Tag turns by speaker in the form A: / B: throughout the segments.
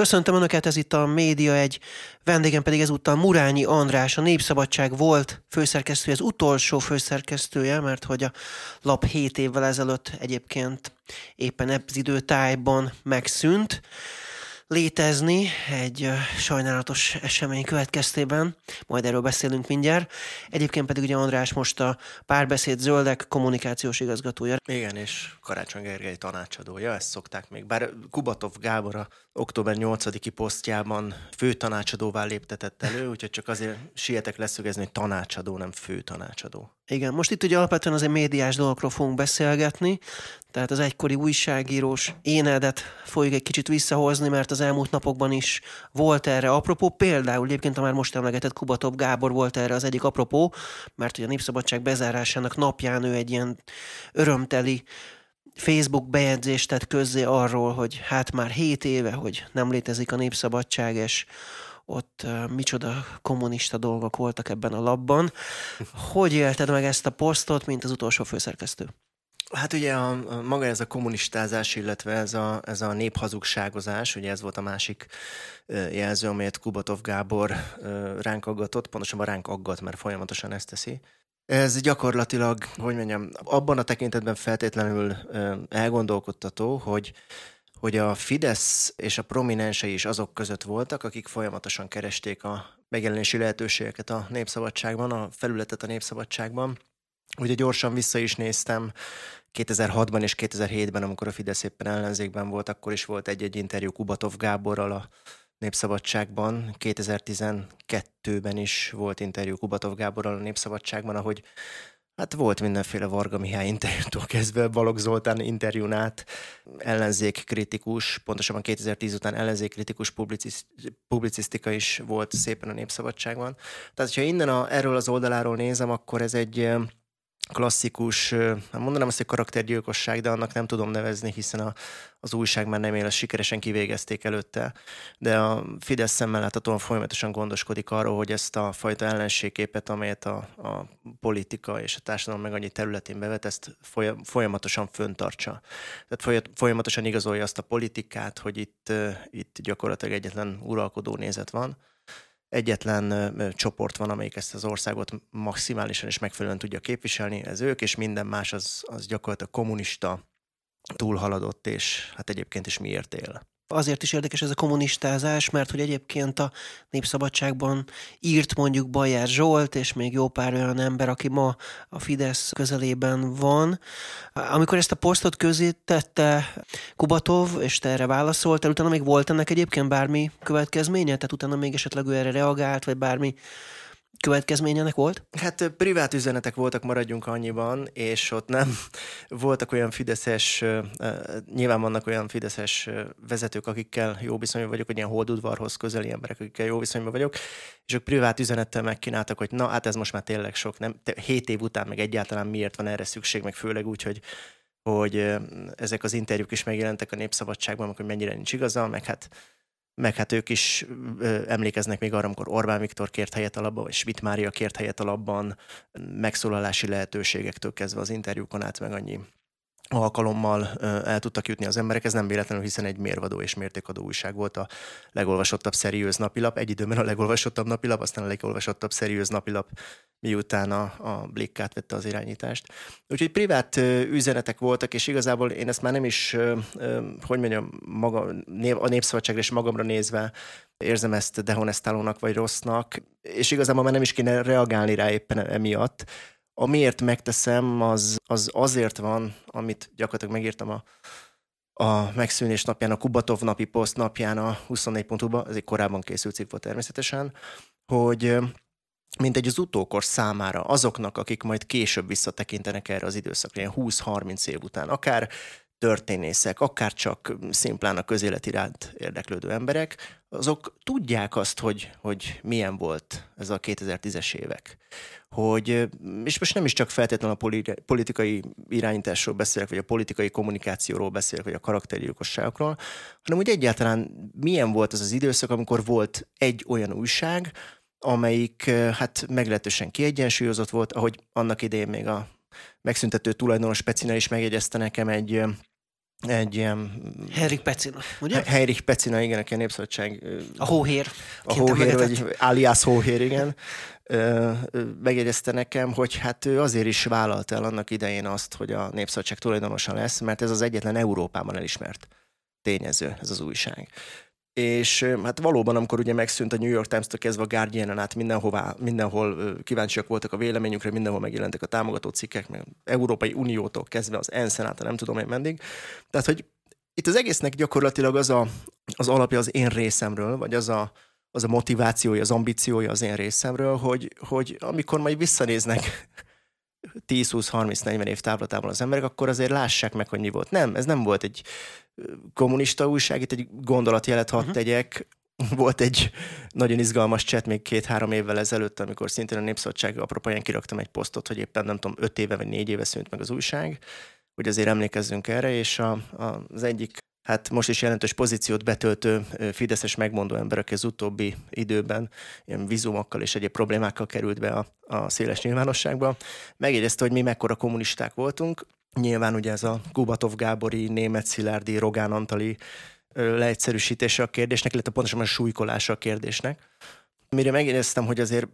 A: Köszöntöm Önöket, ez itt a Média egy, vendégem pedig ezúttal Murányi András, a Népszabadság volt főszerkesztője, az utolsó főszerkesztője, mert hogy a lap 7 évvel ezelőtt egyébként éppen ebben időtájban megszűnt létezni egy sajnálatos esemény következtében, majd erről beszélünk mindjárt. Egyébként pedig ugye András most a párbeszéd zöldek kommunikációs igazgatója.
B: Igen, és Karácsony Gergely tanácsadója, ezt szokták még. Bár Kubatov Gábor a október 8-i posztjában fő tanácsadóvá léptetett elő, úgyhogy csak azért sietek leszögezni, hogy tanácsadó, nem fő tanácsadó.
A: Igen, most itt ugye alapvetően azért médiás dolgokról fogunk beszélgetni, tehát az egykori újságírós énedet fogjuk egy kicsit visszahozni, mert az elmúlt napokban is volt erre apropó. Például egyébként a már most emlegetett Kubatov Gábor volt erre az egyik apropó, mert ugye a Népszabadság bezárásának napján ő egy ilyen örömteli Facebook bejegyzést tett közzé arról, hogy hát már 7 éve, hogy nem létezik a népszabadság, és ott uh, micsoda kommunista dolgok voltak ebben a labban. Hogy élted meg ezt a posztot, mint az utolsó főszerkesztő?
B: Hát ugye a, a, maga ez a kommunistázás, illetve ez a, ez a néphazugságozás, ugye ez volt a másik jelző, amelyet Kubatov Gábor ránk aggatott, pontosabban ránk aggat, mert folyamatosan ezt teszi. Ez gyakorlatilag, hogy mondjam, abban a tekintetben feltétlenül elgondolkodtató, hogy hogy a Fidesz és a prominensei is azok között voltak, akik folyamatosan keresték a megjelenési lehetőségeket a Népszabadságban, a felületet a Népszabadságban. Ugye gyorsan vissza is néztem 2006-ban és 2007-ben, amikor a Fidesz éppen ellenzékben volt, akkor is volt egy-egy interjú Kubatov Gáborral a Népszabadságban. 2012-ben is volt interjú Kubatov Gáborral a Népszabadságban, ahogy Hát volt mindenféle Varga Mihály interjútól kezdve, Balogh Zoltán interjún át, ellenzékkritikus, pontosabban 2010 után ellenzékkritikus publicisztika is volt szépen a Népszabadságban. Tehát, ha innen a, erről az oldaláról nézem, akkor ez egy klasszikus, hát mondanám azt, hogy karaktergyilkosság, de annak nem tudom nevezni, hiszen a, az újság már nem él, azt sikeresen kivégezték előtte, de a Fidesz szemmel láthatóan folyamatosan gondoskodik arról, hogy ezt a fajta ellenségképet, amelyet a, a politika és a társadalom meg annyi területén bevet, ezt folyamatosan föntartsa. Tehát folyamatosan igazolja azt a politikát, hogy itt, itt gyakorlatilag egyetlen uralkodó nézet van, egyetlen csoport van, amelyik ezt az országot maximálisan és megfelelően tudja képviselni, ez ők, és minden más az, az gyakorlatilag kommunista, túlhaladott, és hát egyébként is miért él.
A: Azért is érdekes ez a kommunistázás, mert hogy egyébként a Népszabadságban írt mondjuk Bajer Zsolt, és még jó pár olyan ember, aki ma a Fidesz közelében van. Amikor ezt a posztot közé tette Kubatov, és te erre válaszoltál, utána még volt ennek egyébként bármi következménye? Tehát utána még esetleg ő erre reagált, vagy bármi következményenek volt?
B: Hát privát üzenetek voltak, maradjunk annyiban, és ott nem voltak olyan fideszes, nyilván vannak olyan fideszes vezetők, akikkel jó viszonyban vagyok, vagy ilyen holdudvarhoz közeli emberek, akikkel jó viszonyban vagyok, és ők privát üzenettel megkínáltak, hogy na, hát ez most már tényleg sok, nem? Hét év után meg egyáltalán miért van erre szükség, meg főleg úgy, hogy hogy ezek az interjúk is megjelentek a Népszabadságban, hogy mennyire nincs igaza, meg hát meg hát ők is ö, emlékeznek még arra, amikor Orbán Viktor kért helyet a labban, vagy Schmidt Mária kért helyet a labban, megszólalási lehetőségektől kezdve az interjúkon át meg annyi alkalommal el tudtak jutni az emberek. Ez nem véletlenül, hiszen egy mérvadó és mértékadó újság volt a legolvasottabb szeriőz napilap. Egy időben a legolvasottabb napilap, aztán a legolvasottabb szeriőz napilap, miután a, a Blick átvette az irányítást. Úgyhogy privát üzenetek voltak, és igazából én ezt már nem is, hogy mondjam, maga, a népszabadságra és magamra nézve érzem ezt dehonestálónak vagy rossznak, és igazából már nem is kéne reagálni rá éppen emiatt, Amiért megteszem, az, az azért van, amit gyakorlatilag megírtam a, a megszűnés napján, a Kubatov napi poszt napján a 24.hu-ba, ez egy korábban készült cikk volt természetesen, hogy mint egy az utókor számára, azoknak, akik majd később visszatekintenek erre az időszakra, ilyen 20-30 év után, akár történészek, akár csak szimplán a közélet iránt érdeklődő emberek, azok tudják azt, hogy, hogy milyen volt ez a 2010-es évek. Hogy, és most nem is csak feltétlenül a politikai irányításról beszélek, vagy a politikai kommunikációról beszélek, vagy a karaktergyilkosságokról, hanem úgy egyáltalán milyen volt az az időszak, amikor volt egy olyan újság, amelyik hát meglehetősen kiegyensúlyozott volt, ahogy annak idején még a megszüntető tulajdonos Pecina is megjegyezte nekem egy egy ilyen...
A: Henrik Pecina, ugye?
B: Henrik Pecina, igen, aki a Népszabadság...
A: A hóhér.
B: A hóhér, vagy alias hóhér, igen. Megjegyezte nekem, hogy hát ő azért is vállalt el annak idején azt, hogy a Népszabadság tulajdonosa lesz, mert ez az egyetlen Európában elismert tényező, ez az újság és hát valóban, amikor ugye megszűnt a New York Times-től kezdve a guardian át mindenhová, mindenhol kíváncsiak voltak a véleményükre, mindenhol megjelentek a támogató cikkek, meg Európai Uniótól kezdve az ENSZ-en át, nem tudom én mendig. Tehát, hogy itt az egésznek gyakorlatilag az, a, az alapja az én részemről, vagy az a, az a motivációja, az ambíciója az én részemről, hogy, hogy amikor majd visszanéznek 10-20-30-40 év távlatában az emberek, akkor azért lássák meg, hogy mi volt. Nem, ez nem volt egy kommunista újság, itt egy gondolatjelet hadd uh-huh. tegyek, volt egy nagyon izgalmas chat még két-három évvel ezelőtt, amikor szintén a Népszabadság apropóján kiraktam egy posztot, hogy éppen nem tudom, öt éve vagy négy éve szűnt meg az újság, hogy azért emlékezzünk erre, és a, a, az egyik hát most is jelentős pozíciót betöltő fideszes megmondó ember, aki az utóbbi időben ilyen vizumokkal és egyéb problémákkal került be a, a széles nyilvánosságba, megjegyezte, hogy mi mekkora kommunisták voltunk. Nyilván ugye ez a Kubatov Gábori, Német Szilárdi, Rogán Antali leegyszerűsítése a kérdésnek, illetve pontosan a súlykolása a kérdésnek. Mire megjegyeztem, hogy azért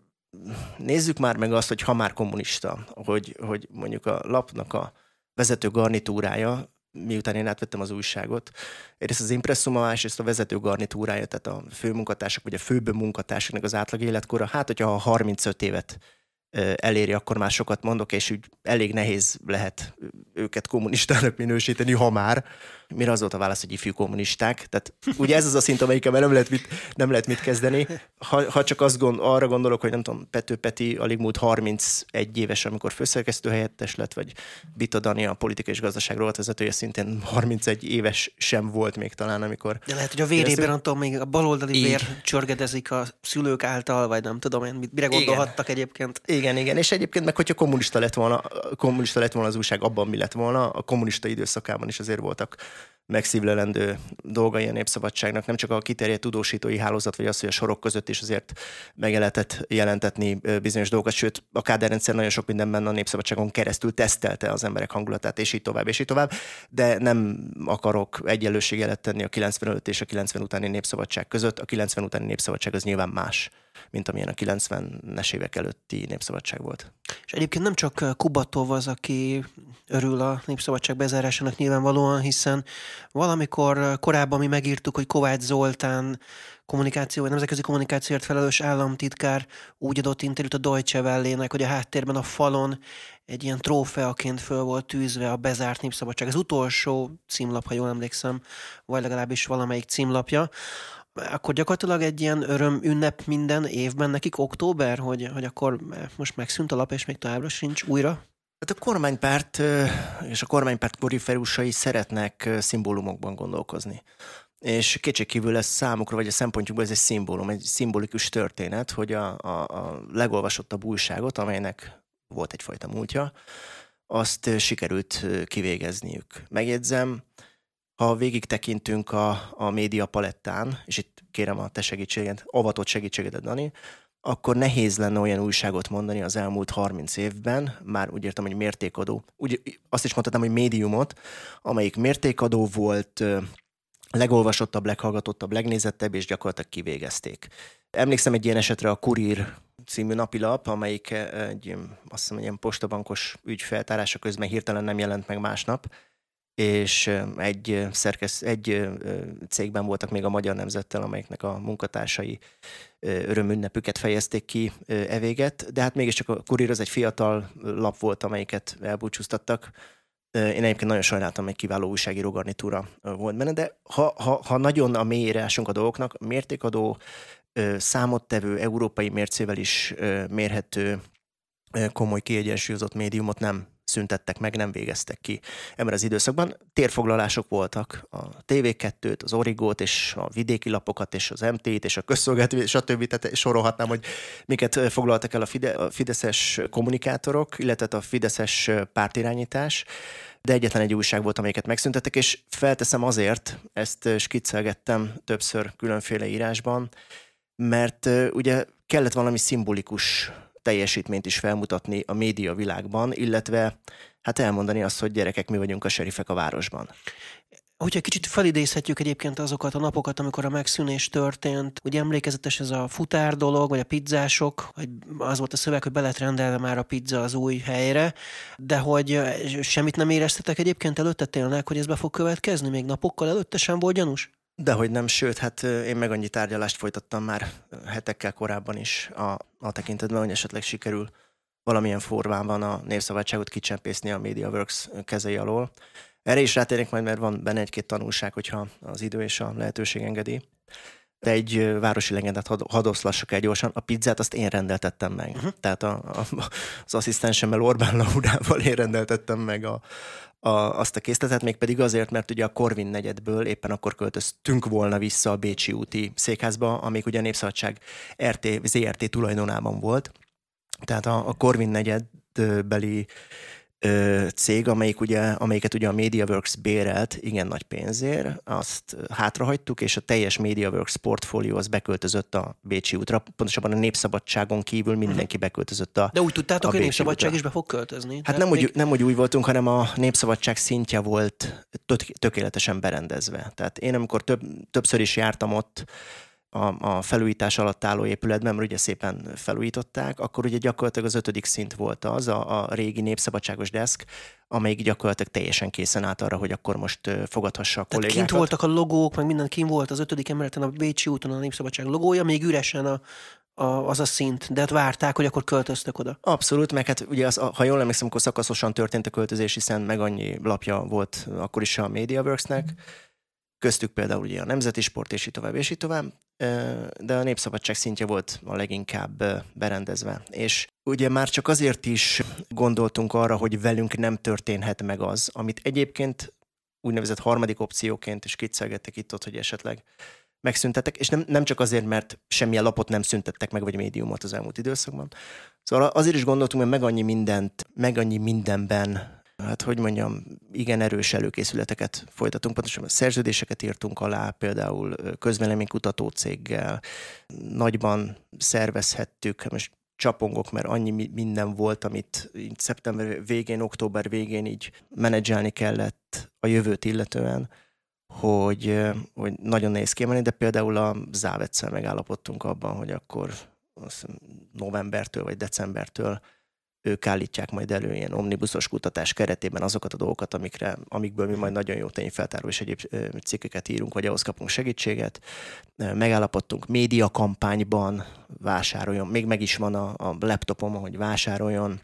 B: nézzük már meg azt, hogy ha már kommunista, hogy, hogy mondjuk a lapnak a vezető garnitúrája miután én átvettem az újságot. Egyrészt az impresszuma, másrészt a vezető garnitúrája, tehát a főmunkatársak, vagy a főbb munkatársaknak az átlag életkora, hát hogyha 35 évet eléri, akkor már sokat mondok, és úgy elég nehéz lehet őket kommunistának minősíteni, ha már. Mire az volt a válasz, hogy ifjú kommunisták? Tehát ugye ez az a szint, amelyiken nem lehet mit, nem lehet mit kezdeni. Ha, ha csak azt gond, arra gondolok, hogy nem tudom, Pető Peti alig múlt 31 éves, amikor főszerkesztő helyettes lett, vagy Vita Dani, a politikai és gazdaság vezetője szintén 31 éves sem volt még talán, amikor...
A: De lehet, hogy a vérében, nem tudom, még a baloldali vér csörgedezik a szülők által, vagy nem tudom én, mire gondolhattak Igen. egyébként.
B: Igen, igen, és egyébként meg, hogyha kommunista lett volna, kommunista lett volna az újság, abban mi lett volna, a kommunista időszakában is azért voltak megszívlelendő dolgai a népszabadságnak, nem csak a kiterjedt tudósítói hálózat, vagy az, hogy a sorok között is azért meg lehetett jelentetni bizonyos dolgokat, sőt, a káderrendszer nagyon sok mindenben a népszabadságon keresztül tesztelte az emberek hangulatát, és így tovább, és így tovább, de nem akarok egyenlőséget tenni a 95 és a 90 utáni népszabadság között. A 90 utáni népszabadság az nyilván más mint amilyen a 90-es évek előtti népszabadság volt.
A: És egyébként nem csak Kubatov az, aki örül a népszabadság bezárásának nyilvánvalóan, hiszen valamikor korábban mi megírtuk, hogy Kovács Zoltán kommunikáció, vagy nemzetközi kommunikációért felelős államtitkár úgy adott interjút a Deutsche Welle-nek, hogy a háttérben a falon egy ilyen trófeaként föl volt tűzve a bezárt népszabadság. Ez utolsó címlap, ha jól emlékszem, vagy legalábbis valamelyik címlapja akkor gyakorlatilag egy ilyen öröm ünnep minden évben nekik október, hogy, hogy akkor most megszűnt a lap, és még továbbra sincs újra?
B: Hát a kormánypárt és a kormánypárt koriferusai szeretnek szimbólumokban gondolkozni. És kétségkívül ez számukra, vagy a szempontjukból ez egy szimbólum, egy szimbolikus történet, hogy a, a, a legolvasottabb újságot, amelynek volt egyfajta múltja, azt sikerült kivégezniük. Megjegyzem, ha végig tekintünk a, a média palettán, és itt kérem a te segítséget, avatott segítségedet, Dani, akkor nehéz lenne olyan újságot mondani az elmúlt 30 évben, már úgy értem, hogy mértékadó. Úgy, azt is mondhatom, hogy médiumot, amelyik mértékadó volt, legolvasottabb, leghallgatottabb, legnézettebb, és gyakorlatilag kivégezték. Emlékszem egy ilyen esetre a Kurír című napilap, amelyik egy, azt hiszem, egy ilyen postabankos ügy feltárása közben hirtelen nem jelent meg másnap, és egy, szerkesz, egy cégben voltak még a Magyar Nemzettel, amelyeknek a munkatársai örömünnepüket fejezték ki evéget, de hát mégiscsak a Kurír az egy fiatal lap volt, amelyiket elbúcsúztattak. Én egyébként nagyon sajnáltam, egy kiváló újságíró garnitúra volt benne, de ha, ha, ha nagyon a mélyére ásunk a dolgoknak, mértékadó, számottevő, európai mércével is mérhető komoly kiegyensúlyozott médiumot nem szüntettek meg, nem végeztek ki ebben az időszakban. Térfoglalások voltak, a TV2-t, az Origót, és a vidéki lapokat, és az MT-t, és a közszolgáltató, stb. Tehát sorolhatnám, hogy miket foglaltak el a, Fide- a fideszes kommunikátorok, illetve a fideszes pártirányítás de egyetlen egy újság volt, amelyiket megszüntettek, és felteszem azért, ezt skiccelgettem többször különféle írásban, mert ugye kellett valami szimbolikus teljesítményt is felmutatni a média világban, illetve hát elmondani azt, hogy gyerekek, mi vagyunk a serifek a városban.
A: Hogyha kicsit felidézhetjük egyébként azokat a napokat, amikor a megszűnés történt, ugye emlékezetes ez a futár dolog, vagy a pizzások, hogy az volt a szöveg, hogy be lett rendelve már a pizza az új helyre, de hogy semmit nem éreztetek egyébként előtte tényleg, hogy ez be fog következni? Még napokkal előtte sem volt gyanús?
B: Dehogy nem, sőt, hát én meg annyi tárgyalást folytattam már hetekkel korábban is a, a tekintetben, hogy esetleg sikerül valamilyen formában a népszabadságot kicsempészni a MediaWorks kezei alól. Erre is rátérnék majd, mert van benne egy-két tanulság, hogyha az idő és a lehetőség engedi. De egy városi legendát had, hadoszlassak el gyorsan. A pizzát azt én rendeltettem meg. Uh-huh. Tehát a, a, az asszisztensemmel Orbán Laurával én rendeltettem meg a, a, azt a készletet, mégpedig azért, mert ugye a Korvin negyedből éppen akkor költöztünk volna vissza a Bécsi úti székházba, amik ugye a Népszabadság RT, ZRT tulajdonában volt. Tehát a, a Korvin negyedbeli ö, cég, amelyik ugye, amelyiket ugye a MediaWorks bérelt igen nagy pénzért, azt hátrahagytuk, és a teljes MediaWorks portfólió az beköltözött a Bécsi útra, pontosabban a Népszabadságon kívül mindenki beköltözött a
A: De úgy tudtátok,
B: a
A: hogy a Népszabadság útra. is be fog költözni?
B: Hát nem, még... úgy, nem úgy úgy voltunk, hanem a Népszabadság szintje volt tökéletesen berendezve. Tehát én amikor több, többször is jártam ott, a, a felújítás alatt álló épületben, mert ugye szépen felújították, akkor ugye gyakorlatilag az ötödik szint volt az, a, a régi népszabadságos deszk, amelyik gyakorlatilag teljesen készen állt arra, hogy akkor most fogadhassa a Tehát kollégákat.
A: kint voltak a logók, meg minden kint volt az ötödik emeleten a Bécsi úton a Népszabadság logója, még üresen a, a, az a szint, de hát várták, hogy akkor költöztek oda.
B: Abszolút, meg hát ugye az, ha jól emlékszem, akkor szakaszosan történt a költözés, hiszen meg annyi lapja volt akkor is a MediaWorksnek, mm köztük például ugye a Nemzeti Sport, és így tovább, és így tovább, de a Népszabadság szintje volt a leginkább berendezve. És ugye már csak azért is gondoltunk arra, hogy velünk nem történhet meg az, amit egyébként úgynevezett harmadik opcióként is kiccelgettek itt ott, hogy esetleg megszüntettek, és nem, nem csak azért, mert semmilyen lapot nem szüntettek meg, vagy médiumot az elmúlt időszakban. Szóval azért is gondoltunk, mert meg annyi mindent, meg annyi mindenben hát hogy mondjam, igen erős előkészületeket folytatunk, pontosan szerződéseket írtunk alá, például közvéleménykutató céggel, nagyban szervezhettük, most csapongok, mert annyi minden volt, amit szeptember végén, október végén így menedzselni kellett a jövőt illetően, hogy, hogy nagyon nehéz kiemelni, de például a Závetszel megállapodtunk abban, hogy akkor novembertől vagy decembertől ők állítják majd elő ilyen omnibuszos kutatás keretében azokat a dolgokat, amikre, amikből mi majd nagyon jó tényfeltáró és egyéb cikkeket írunk, vagy ahhoz kapunk segítséget. Megállapodtunk médiakampányban, vásároljon, még meg is van a, a laptopom, hogy vásároljon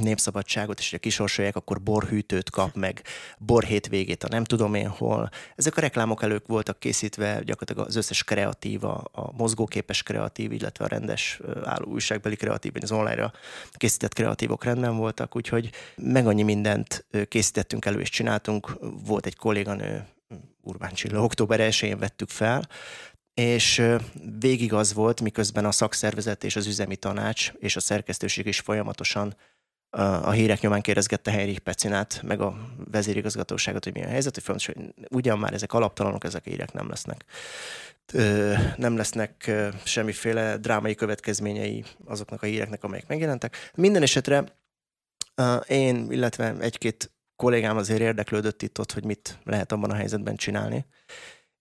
B: népszabadságot, és ha kisorsolják, akkor borhűtőt kap meg, borhétvégét a nem tudom én hol. Ezek a reklámok elők voltak készítve, gyakorlatilag az összes kreatív, a, mozgóképes kreatív, illetve a rendes álló újságbeli kreatív, az online-ra készített kreatívok rendben voltak, úgyhogy meg annyi mindent készítettünk elő és csináltunk. Volt egy kolléganő, Urbán Csilla, október 1-én vettük fel, és végig az volt, miközben a szakszervezet és az üzemi tanács és a szerkesztőség is folyamatosan a hírek nyomán kérdezgette Henrik Pecinát, meg a vezérigazgatóságot, hogy milyen helyzet, hogy fontos, hogy ugyan már ezek alaptalanok, ezek a hírek nem lesznek. Nem lesznek semmiféle drámai következményei azoknak a híreknek, amelyek megjelentek. Minden esetre én, illetve egy-két kollégám azért érdeklődött itt ott, hogy mit lehet abban a helyzetben csinálni.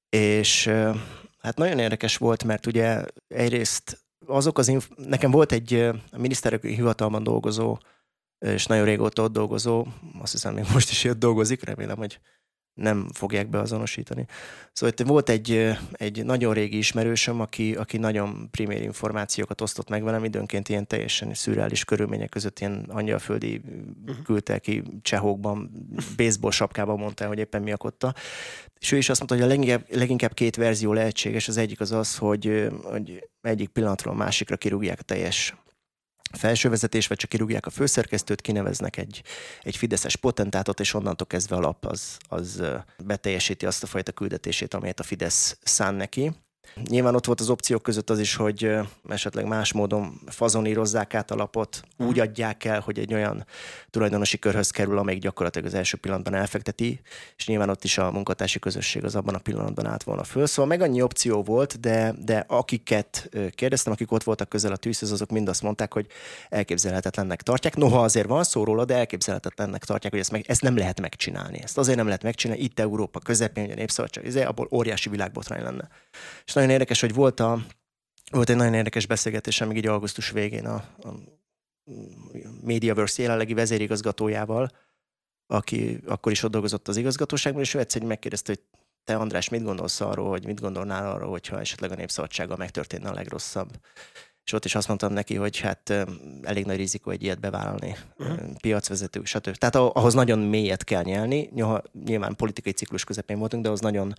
B: És hát nagyon érdekes volt, mert ugye egyrészt azok az inf- nekem volt egy a miniszterek hivatalban dolgozó és nagyon régóta ott dolgozó, azt hiszem még most is ott dolgozik, remélem, hogy nem fogják beazonosítani. Szóval itt volt egy, egy nagyon régi ismerősöm, aki, aki nagyon primér információkat osztott meg velem, időnként ilyen teljesen szürreális körülmények között ilyen angyalföldi uh-huh. küldte ki csehókban, baseball sapkában mondta, hogy éppen mi akotta. És ő is azt mondta, hogy a leginkább, leginkább két verzió lehetséges. Az egyik az az, hogy, hogy egyik pillanatról a másikra kirúgják a teljes felsővezetés, vagy csak kirúgják a főszerkesztőt, kineveznek egy, egy fideszes potentátot, és onnantól kezdve a lap az, az beteljesíti azt a fajta küldetését, amelyet a Fidesz szán neki. Nyilván ott volt az opciók között az is, hogy esetleg más módon fazonírozzák át a lapot, úgy mhm. adják el, hogy egy olyan tulajdonosi körhöz kerül, amelyik gyakorlatilag az első pillanatban elfekteti, és nyilván ott is a munkatársi közösség az abban a pillanatban át volna föl. Szóval meg annyi opció volt, de, de akiket kérdeztem, akik ott voltak közel a tűzhöz, azok mind azt mondták, hogy elképzelhetetlennek tartják. Noha azért van szó róla, de elképzelhetetlennek tartják, hogy ezt, meg, ezt nem lehet megcsinálni. Ezt azért nem lehet megcsinálni, itt Európa közepén, ugye népszabadság, izé, abból óriási világbotrány lenne. És nagyon érdekes, hogy volt, a, volt egy nagyon érdekes beszélgetés, még így augusztus végén a, a Mediaverse jelenlegi vezérigazgatójával, aki akkor is ott dolgozott az igazgatóságban, és ő egyszer megkérdezte, hogy te András, mit gondolsz arról, hogy mit gondolnál arról, hogyha esetleg a népszabadsággal megtörténne a legrosszabb? És ott is azt mondtam neki, hogy hát elég nagy rizikó egy ilyet bevállalni, uh-huh. piacvezető, stb. Tehát ahhoz nagyon mélyet kell nyelni, nyilván politikai ciklus közepén voltunk, de ahhoz nagyon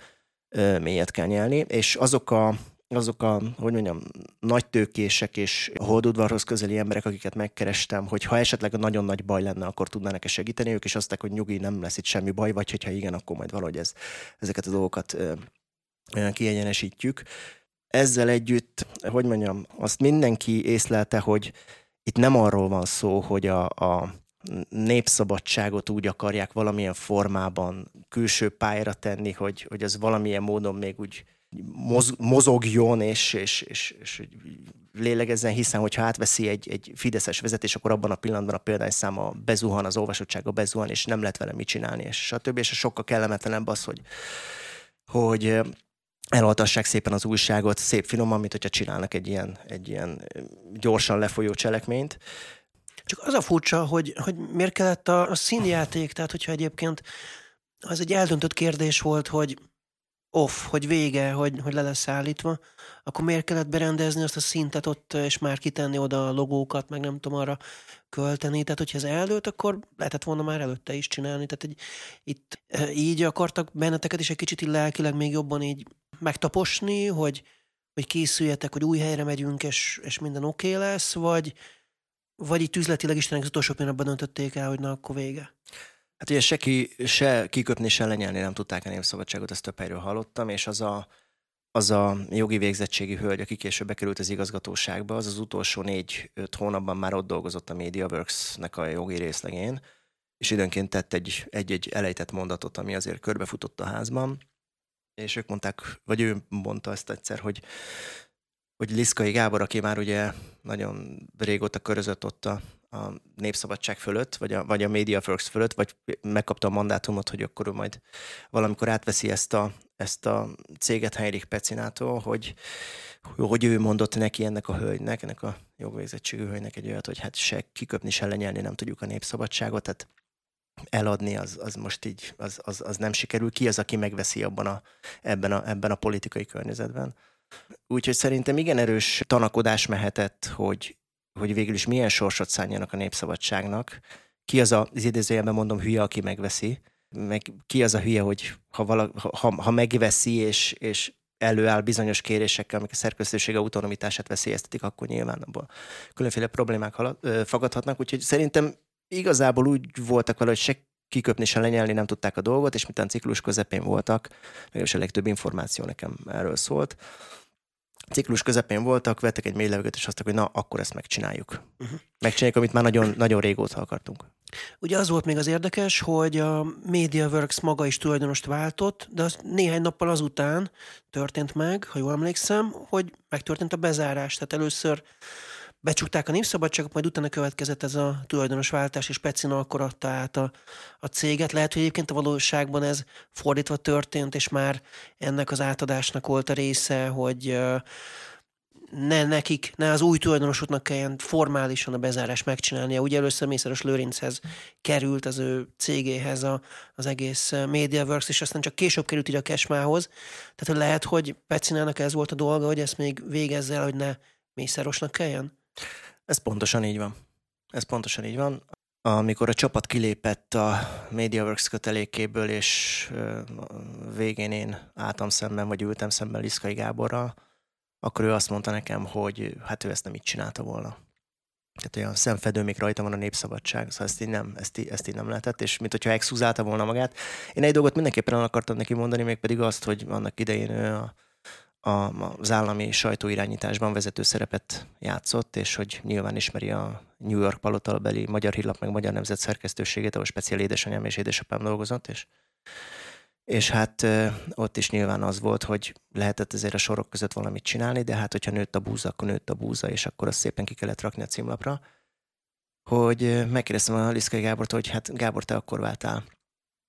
B: mélyet kell nyelni, és azok a, azok a, hogy mondjam, nagy tőkések és holdudvarhoz közeli emberek, akiket megkerestem, hogy ha esetleg nagyon nagy baj lenne, akkor tudnának-e segíteni, ők is azt hogy nyugi, nem lesz itt semmi baj, vagy hogyha igen, akkor majd valahogy ez, ezeket a dolgokat kiegyenesítjük. Ezzel együtt, hogy mondjam, azt mindenki észlelte, hogy itt nem arról van szó, hogy a, a népszabadságot úgy akarják valamilyen formában külső pályára tenni, hogy, hogy ez valamilyen módon még úgy mozogjon, és, és, és, és lélegezzen, hiszen hogyha átveszi egy, egy fideszes vezetés, akkor abban a pillanatban a példányszáma bezuhan, az olvasottsága bezuhan, és nem lehet vele mit csinálni, és stb. És sokkal kellemetlenebb az, hogy, hogy elaltassák szépen az újságot, szép finoman, mint hogyha csinálnak egy ilyen, egy ilyen gyorsan lefolyó cselekményt.
A: Csak az a furcsa, hogy, hogy miért kellett a, a színjáték, tehát hogyha egyébként az egy eldöntött kérdés volt, hogy off, hogy vége, hogy, hogy le lesz állítva, akkor miért kellett berendezni azt a szintet ott, és már kitenni oda a logókat, meg nem tudom arra költeni. Tehát, hogyha ez eldőlt, akkor lehetett volna már előtte is csinálni. Tehát egy, itt e, így akartak benneteket is egy kicsit így lelkileg még jobban így megtaposni, hogy, hogy készüljetek, hogy új helyre megyünk, és, és minden oké okay lesz, vagy, vagy itt üzletileg Istenek az utolsó pillanatban döntötték el, hogy na, akkor vége.
B: Hát ugye se, ki, se kiköpni, se lenyelni nem tudták a népszabadságot, ezt több helyről hallottam, és az a, az a jogi végzettségi hölgy, aki később bekerült az igazgatóságba, az az utolsó négy-öt hónapban már ott dolgozott a MediaWorks-nek a jogi részlegén, és időnként tett egy, egy-egy elejtett mondatot, ami azért körbefutott a házban, és ők mondták, vagy ő mondta ezt egyszer, hogy hogy Liszkai Gábor, aki már ugye nagyon régóta körözött ott a, a Népszabadság fölött, vagy a, vagy a MediaForks fölött, vagy megkapta a mandátumot, hogy akkor ő majd valamikor átveszi ezt a, ezt a céget Heinrich Pecinától, hogy, hogy ő mondott neki ennek a hölgynek, ennek a jogvégzettségű hölgynek egy olyat, hogy hát se kiköpni, se lenyelni nem tudjuk a népszabadságot, tehát eladni, az, az most így, az, az, az nem sikerül. Ki az, aki megveszi abban a, ebben, a, ebben a politikai környezetben? Úgyhogy szerintem igen erős tanakodás mehetett, hogy, hogy végül is milyen sorsot szálljanak a népszabadságnak. Ki az a, az idézőjelben mondom, hülye, aki megveszi, meg ki az a hülye, hogy ha, vala, ha, ha megveszi és, és előáll bizonyos kérésekkel, amik a szerkesztőség autonomitását veszélyeztetik, akkor nyilván abból különféle problémák halad, ö, fagadhatnak. Úgyhogy szerintem igazából úgy voltak vele, hogy se kiköpni, se lenyelni nem tudták a dolgot, és miután ciklus közepén voltak, legalábbis a legtöbb információ nekem erről szólt, ciklus közepén voltak, vettek egy mély levegőt, és azt hogy na, akkor ezt megcsináljuk. Uh-huh. Megcsináljuk, amit már nagyon, nagyon régóta akartunk.
A: Ugye az volt még az érdekes, hogy a MediaWorks maga is tulajdonost váltott, de az néhány nappal azután történt meg, ha jól emlékszem, hogy megtörtént a bezárás. Tehát először becsukták a népszabadságot, majd utána következett ez a tulajdonos váltás, és Pecina akkor adta át a, a céget. Lehet, hogy egyébként a valóságban ez fordítva történt, és már ennek az átadásnak volt a része, hogy ne nekik, ne az új tulajdonosoknak kelljen formálisan a bezárás megcsinálnia. Ugye először Mészáros Lőrinchez került az ő cégéhez a, az egész MediaWorks, és aztán csak később került így a Kesmához. Tehát lehet, hogy Pecinának ez volt a dolga, hogy ezt még végezze el, hogy ne Mészárosnak kelljen?
B: Ez pontosan így van. Ez pontosan így van. Amikor a csapat kilépett a MediaWorks kötelékéből, és végén én álltam szemben, vagy ültem szemben Liszkai Gáborral, akkor ő azt mondta nekem, hogy hát ő ezt nem így csinálta volna. tehát olyan szemfedő még rajta van a népszabadság, szóval ezt így nem, ezt így, ezt így nem lehetett, és mint hogyha exhuzálta volna magát. Én egy dolgot mindenképpen el akartam neki mondani, még pedig azt, hogy annak idején ő a, a, az állami sajtóirányításban vezető szerepet játszott, és hogy nyilván ismeri a New York palotalbeli Magyar Hírlap meg Magyar Nemzet szerkesztőségét, ahol speciál édesanyám és édesapám dolgozott, és és hát ott is nyilván az volt, hogy lehetett ezért a sorok között valamit csinálni, de hát hogyha nőtt a búza, akkor nőtt a búza, és akkor azt szépen ki kellett rakni a címlapra. Hogy megkérdeztem a Liszkai Gábort, hogy hát Gábor, te akkor váltál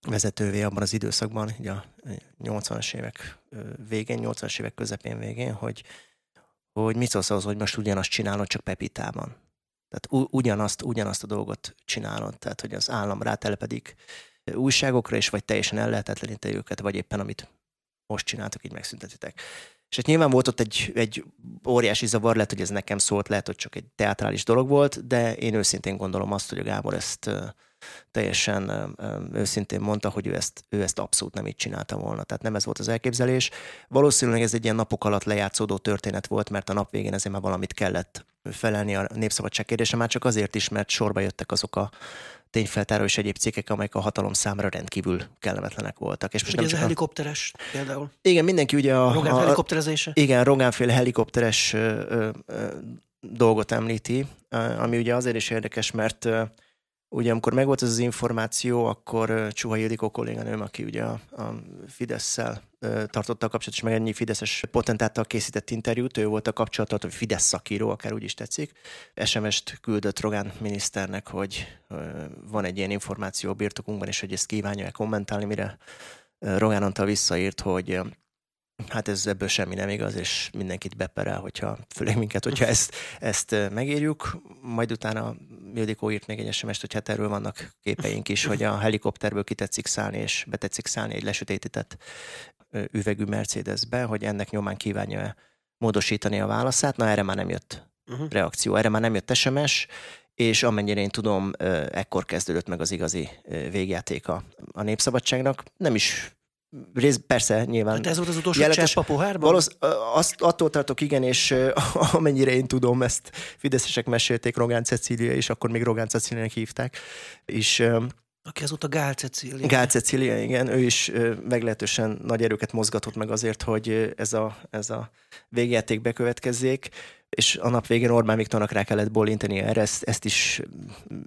B: vezetővé abban az időszakban, ugye a 80-as évek végén, 80-as évek közepén végén, hogy, hogy mit szólsz ahhoz, hogy most ugyanazt csinálod, csak Pepitában. Tehát ugyanazt, ugyanazt a dolgot csinálod, tehát hogy az állam rátelepedik újságokra, és vagy teljesen ellehetetleníteni őket, vagy éppen amit most csináltak, így megszüntetitek. És hát nyilván volt ott egy, egy óriási zavar, lehet, hogy ez nekem szólt, lehet, hogy csak egy teatrális dolog volt, de én őszintén gondolom azt, hogy a Gábor ezt teljesen őszintén mondta, hogy ő ezt, ő ezt abszolút nem így csinálta volna. Tehát nem ez volt az elképzelés. Valószínűleg ez egy ilyen napok alatt lejátszódó történet volt, mert a nap végén ezért már valamit kellett felelni a népszabadság kérdése, már csak azért is, mert sorba jöttek azok a tényfeltáró és egyéb cikkek, amelyek a hatalom számára rendkívül kellemetlenek voltak.
A: És most ugye nem ez a helikopteres például.
B: Igen, mindenki ugye a...
A: Rogán a, helikopterezése?
B: Igen, Rogánféle helikopteres ö, ö, ö, dolgot említi, ami ugye azért is érdekes, mert Ugye amikor megvolt ez az információ, akkor Csuha Ildikó kolléganőm, aki ugye a, a Fidesz-szel tartotta a kapcsolatot, és meg ennyi Fideszes potentáttal készített interjút, ő volt a kapcsolatot, hogy Fidesz szakíró, akár úgy is tetszik. SMS-t küldött Rogán miniszternek, hogy van egy ilyen információ a birtokunkban, és hogy ezt kívánja-e kommentálni, mire Rogán Antal visszaírt, hogy hát ez ebből semmi nem igaz, és mindenkit beperel, hogyha, főleg minket, hogyha ezt, ezt megírjuk. Majd utána Ildikó írt még egy sms hogy hát erről vannak képeink is, hogy a helikopterből kitetszik szállni, és betetszik szállni egy lesötétített üvegű Mercedesbe, hogy ennek nyomán kívánja módosítani a válaszát. Na erre már nem jött uh-huh. reakció, erre már nem jött SMS, és amennyire én tudom, ekkor kezdődött meg az igazi végjáték a, a népszabadságnak. Nem is rész, persze, nyilván.
A: Hát ez volt az utolsó csepp a pohárban?
B: Valósz, azt, attól tartok, igen, és amennyire én tudom, ezt fideszesek mesélték Rogán Cecília, és akkor még Rogán Cecíliának hívták, és
A: aki azóta Gál Cecília.
B: Gál Cecília, igen. Ő is meglehetősen nagy erőket mozgatott meg azért, hogy ez a, ez a végjáték bekövetkezzék és a nap végén Orbán Viktornak rá kellett bolintani erre, ezt, ezt is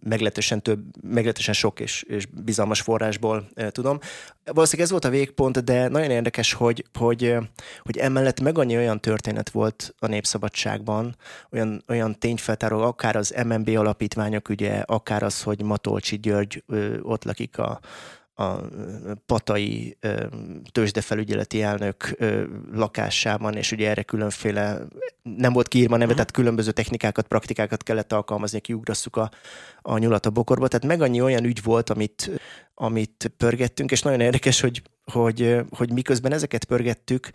B: meglehetősen több, meglehetősen sok és, és bizalmas forrásból e, tudom. Valószínűleg ez volt a végpont, de nagyon érdekes, hogy, hogy, hogy emellett meg annyi olyan történet volt a Népszabadságban, olyan, olyan tényfeltáró, akár az MNB alapítványok ügye, akár az, hogy Matolcsi György ö, ott lakik a, a patai tőzsdefelügyeleti elnök lakásában, és ugye erre különféle, nem volt kiírva neve, tehát különböző technikákat, praktikákat kellett alkalmazni, kiugrasszuk a, a nyulat a bokorba. Tehát meg annyi olyan ügy volt, amit, amit pörgettünk, és nagyon érdekes, hogy, hogy, hogy miközben ezeket pörgettük,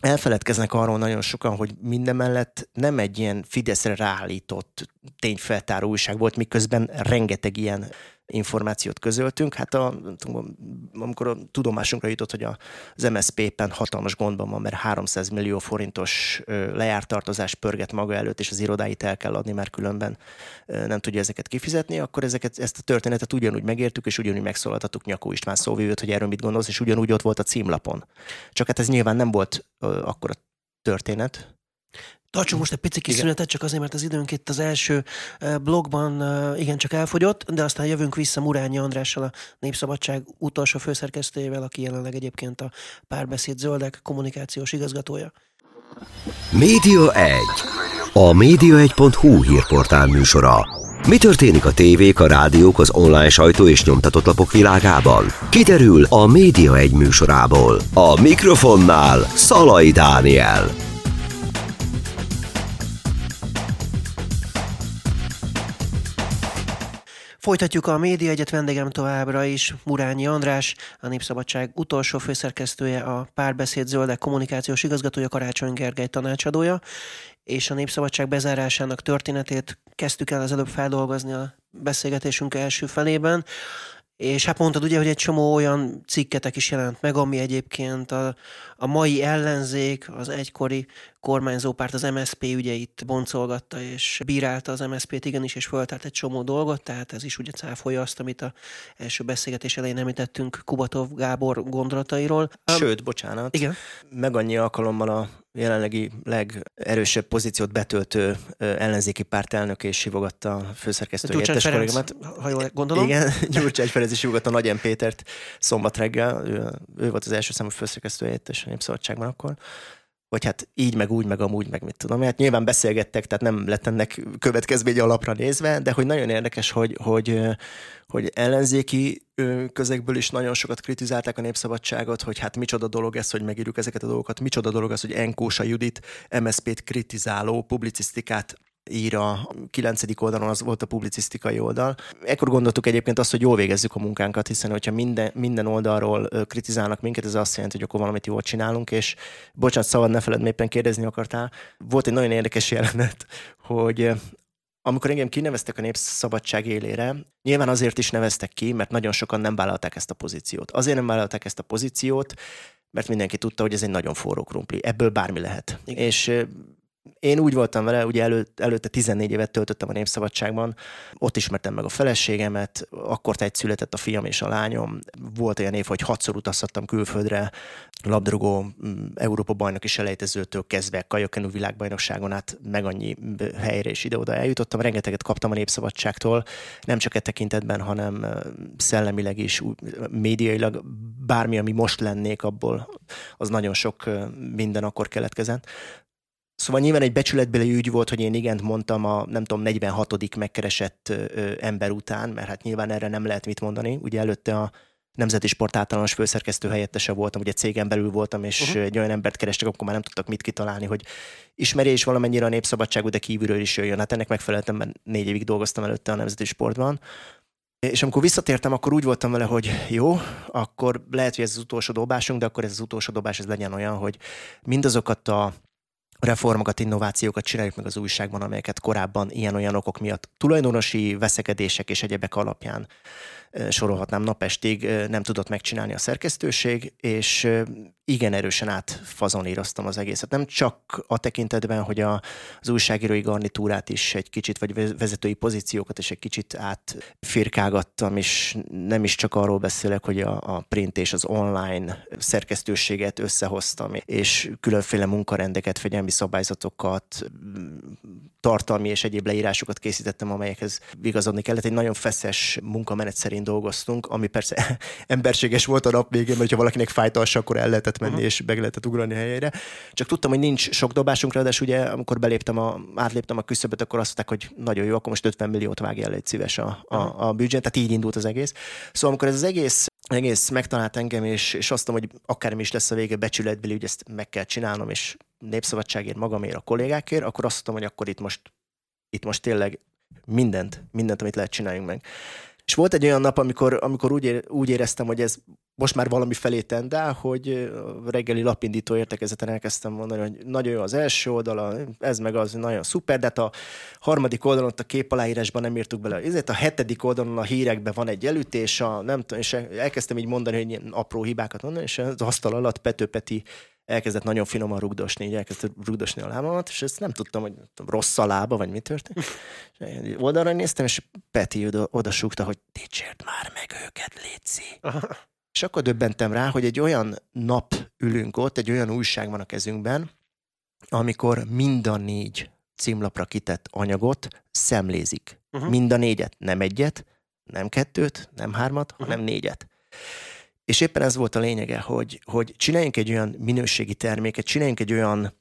B: elfeledkeznek arról nagyon sokan, hogy mindemellett nem egy ilyen Fideszre ráállított tényfeltáró újság volt, miközben rengeteg ilyen információt közöltünk. Hát a, amikor a tudomásunkra jutott, hogy az MSZP éppen hatalmas gondban van, mert 300 millió forintos lejártartozás pörget maga előtt, és az irodáit el kell adni, mert különben nem tudja ezeket kifizetni, akkor ezeket, ezt a történetet ugyanúgy megértük, és ugyanúgy megszólaltatuk Nyakó István szóvívőt, hogy erről mit gondolsz, és ugyanúgy ott volt a címlapon. Csak hát ez nyilván nem volt akkor a történet,
A: Tartsunk most egy pici kis szünetet, csak azért, mert az időnk itt az első blogban igen csak elfogyott, de aztán jövünk vissza Murányi Andrással, a Népszabadság utolsó főszerkesztőjével, aki jelenleg egyébként a Párbeszéd Zöldek kommunikációs igazgatója.
C: Média 1. A média1.hu hírportál műsora. Mi történik a tévék, a rádiók, az online sajtó és nyomtatott lapok világában? Kiderül a Média 1 műsorából. A mikrofonnál Szalai Dániel.
A: Folytatjuk a Média Egyet vendégem továbbra is, Murányi András, a Népszabadság utolsó főszerkesztője, a Párbeszéd Zöldek kommunikációs igazgatója, Karácsony Gergely tanácsadója, és a Népszabadság bezárásának történetét kezdtük el az előbb feldolgozni a beszélgetésünk első felében. És hát mondtad ugye, hogy egy csomó olyan cikketek is jelent meg, ami egyébként a, a mai ellenzék, az egykori kormányzó párt az MSP ügyeit boncolgatta, és bírálta az MSZP-t igenis, és föltárt egy csomó dolgot, tehát ez is ugye cáfolja azt, amit a első beszélgetés elején említettünk Kubatov Gábor gondolatairól.
B: Sőt, bocsánat,
A: Igen.
B: meg annyi alkalommal a jelenlegi legerősebb pozíciót betöltő ellenzéki pártelnök és hívogatta a főszerkesztő
A: Gyurcsány
B: kollégámat.
A: ha jól gondolom.
B: Igen, Gyurcsány Ferenc is hívogatta Nagy. Pétert szombat reggel, ő, ő volt az első számú főszerkesztő helyettes a Népszabadságban akkor hogy hát így, meg úgy, meg amúgy, meg mit tudom. Hát nyilván beszélgettek, tehát nem lett ennek következménye alapra nézve, de hogy nagyon érdekes, hogy, hogy, hogy ellenzéki közegből is nagyon sokat kritizálták a népszabadságot, hogy hát micsoda dolog ez, hogy megírjuk ezeket a dolgokat, micsoda dolog az, hogy Enkósa Judit MSZP-t kritizáló publicisztikát ír a kilencedik oldalon, az volt a publicisztikai oldal. Ekkor gondoltuk egyébként azt, hogy jól végezzük a munkánkat, hiszen hogyha minden, minden oldalról kritizálnak minket, ez azt jelenti, hogy akkor valamit jól csinálunk, és bocsánat, szabad ne feled, éppen kérdezni akartál. Volt egy nagyon érdekes jelenet, hogy amikor engem kineveztek a Népszabadság élére, nyilván azért is neveztek ki, mert nagyon sokan nem vállalták ezt a pozíciót. Azért nem vállalták ezt a pozíciót, mert mindenki tudta, hogy ez egy nagyon forró krumpli. Ebből bármi lehet. Igen. És én úgy voltam vele, ugye elő, előtte 14 évet töltöttem a Népszabadságban, ott ismertem meg a feleségemet, akkor egy született a fiam és a lányom. Volt olyan év, hogy hatszor utazhattam külföldre, labdarúgó mm, Európa bajnoki selejtezőtől kezdve Kajakenú világbajnokságon át meg annyi helyre és ide-oda eljutottam. Rengeteget kaptam a Népszabadságtól, nem csak e tekintetben, hanem szellemileg is, médiailag, bármi, ami most lennék abból, az nagyon sok minden akkor keletkezett. Szóval nyilván egy becsületbeli ügy volt, hogy én igent mondtam a nem tudom, 46. megkeresett ö, ember után, mert hát nyilván erre nem lehet mit mondani. Ugye előtte a Nemzeti Sport általános főszerkesztő helyettese voltam, ugye cégen belül voltam, és uh-huh. egy olyan embert kerestek, akkor már nem tudtak mit kitalálni, hogy ismeri is valamennyire a népszabadságot, de kívülről is jöjjön. Hát ennek megfeleltem, mert négy évig dolgoztam előtte a Nemzeti Sportban. És amikor visszatértem, akkor úgy voltam vele, hogy jó, akkor lehet, hogy ez az utolsó dobásunk, de akkor ez az utolsó dobás ez legyen olyan, hogy mindazokat a reformokat, innovációkat csináljuk meg az újságban, amelyeket korábban ilyen-olyan okok miatt tulajdonosi veszekedések és egyebek alapján sorolhatnám napestig, nem tudott megcsinálni a szerkesztőség, és igen erősen átfazoníroztam az egészet. Nem csak a tekintetben, hogy a, az újságírói garnitúrát is egy kicsit, vagy vezetői pozíciókat is egy kicsit átfirkálgattam, és nem is csak arról beszélek, hogy a, a print és az online szerkesztőséget összehoztam, és különféle munkarendeket, fegyelmi szabályzatokat, tartalmi és egyéb leírásokat készítettem, amelyekhez igazodni kellett. Egy nagyon feszes munkamenet szerint dolgoztunk, ami persze emberséges volt a nap végén, mert ha valakinek fájt alsa, akkor el lehetett menni uh-huh. és meg lehetett ugrani a helyére. Csak tudtam, hogy nincs sok dobásunk, ráadásul ugye, amikor beléptem a, átléptem a küszöböt, akkor azt mondták, hogy nagyon jó, akkor most 50 milliót vágj el, egy szíves a, a, a büdzsén, tehát így indult az egész. Szóval amikor ez az egész egész megtalált engem, és, és azt mondom, hogy akármi is lesz a vége becsületbeli, hogy ezt meg kell csinálnom, és népszabadságért magamért, a kollégákért, akkor azt mondtam, hogy akkor itt most, itt most tényleg mindent, mindent, amit lehet csináljunk meg. És volt egy olyan nap, amikor, amikor úgy, úgy éreztem, hogy ez most már valami felé tendál, hogy reggeli lapindító értekezeten elkezdtem mondani, hogy nagyon jó az első oldala, ez meg az nagyon szuper, de hát a harmadik oldalon ott a kép aláírásban nem írtuk bele. Ezért a hetedik oldalon a hírekben van egy elütés, a, nem tudom, és elkezdtem így mondani, hogy ilyen apró hibákat mondani, és az asztal alatt Pető Peti elkezdett nagyon finoman rugdosni, így elkezdett rugdosni a lábamat, és ezt nem tudtam, hogy rossz a lába, vagy mi történt. És oldalra néztem, és Peti oda, oda súgta, hogy dicsért már meg őket, Léci. És akkor döbbentem rá, hogy egy olyan nap ülünk ott, egy olyan újság van a kezünkben, amikor mind a négy címlapra kitett anyagot szemlézik. Uh-huh. Mind a négyet, nem egyet, nem kettőt, nem hármat, uh-huh. hanem négyet. És éppen ez volt a lényege, hogy, hogy csináljunk egy olyan minőségi terméket, csináljunk egy olyan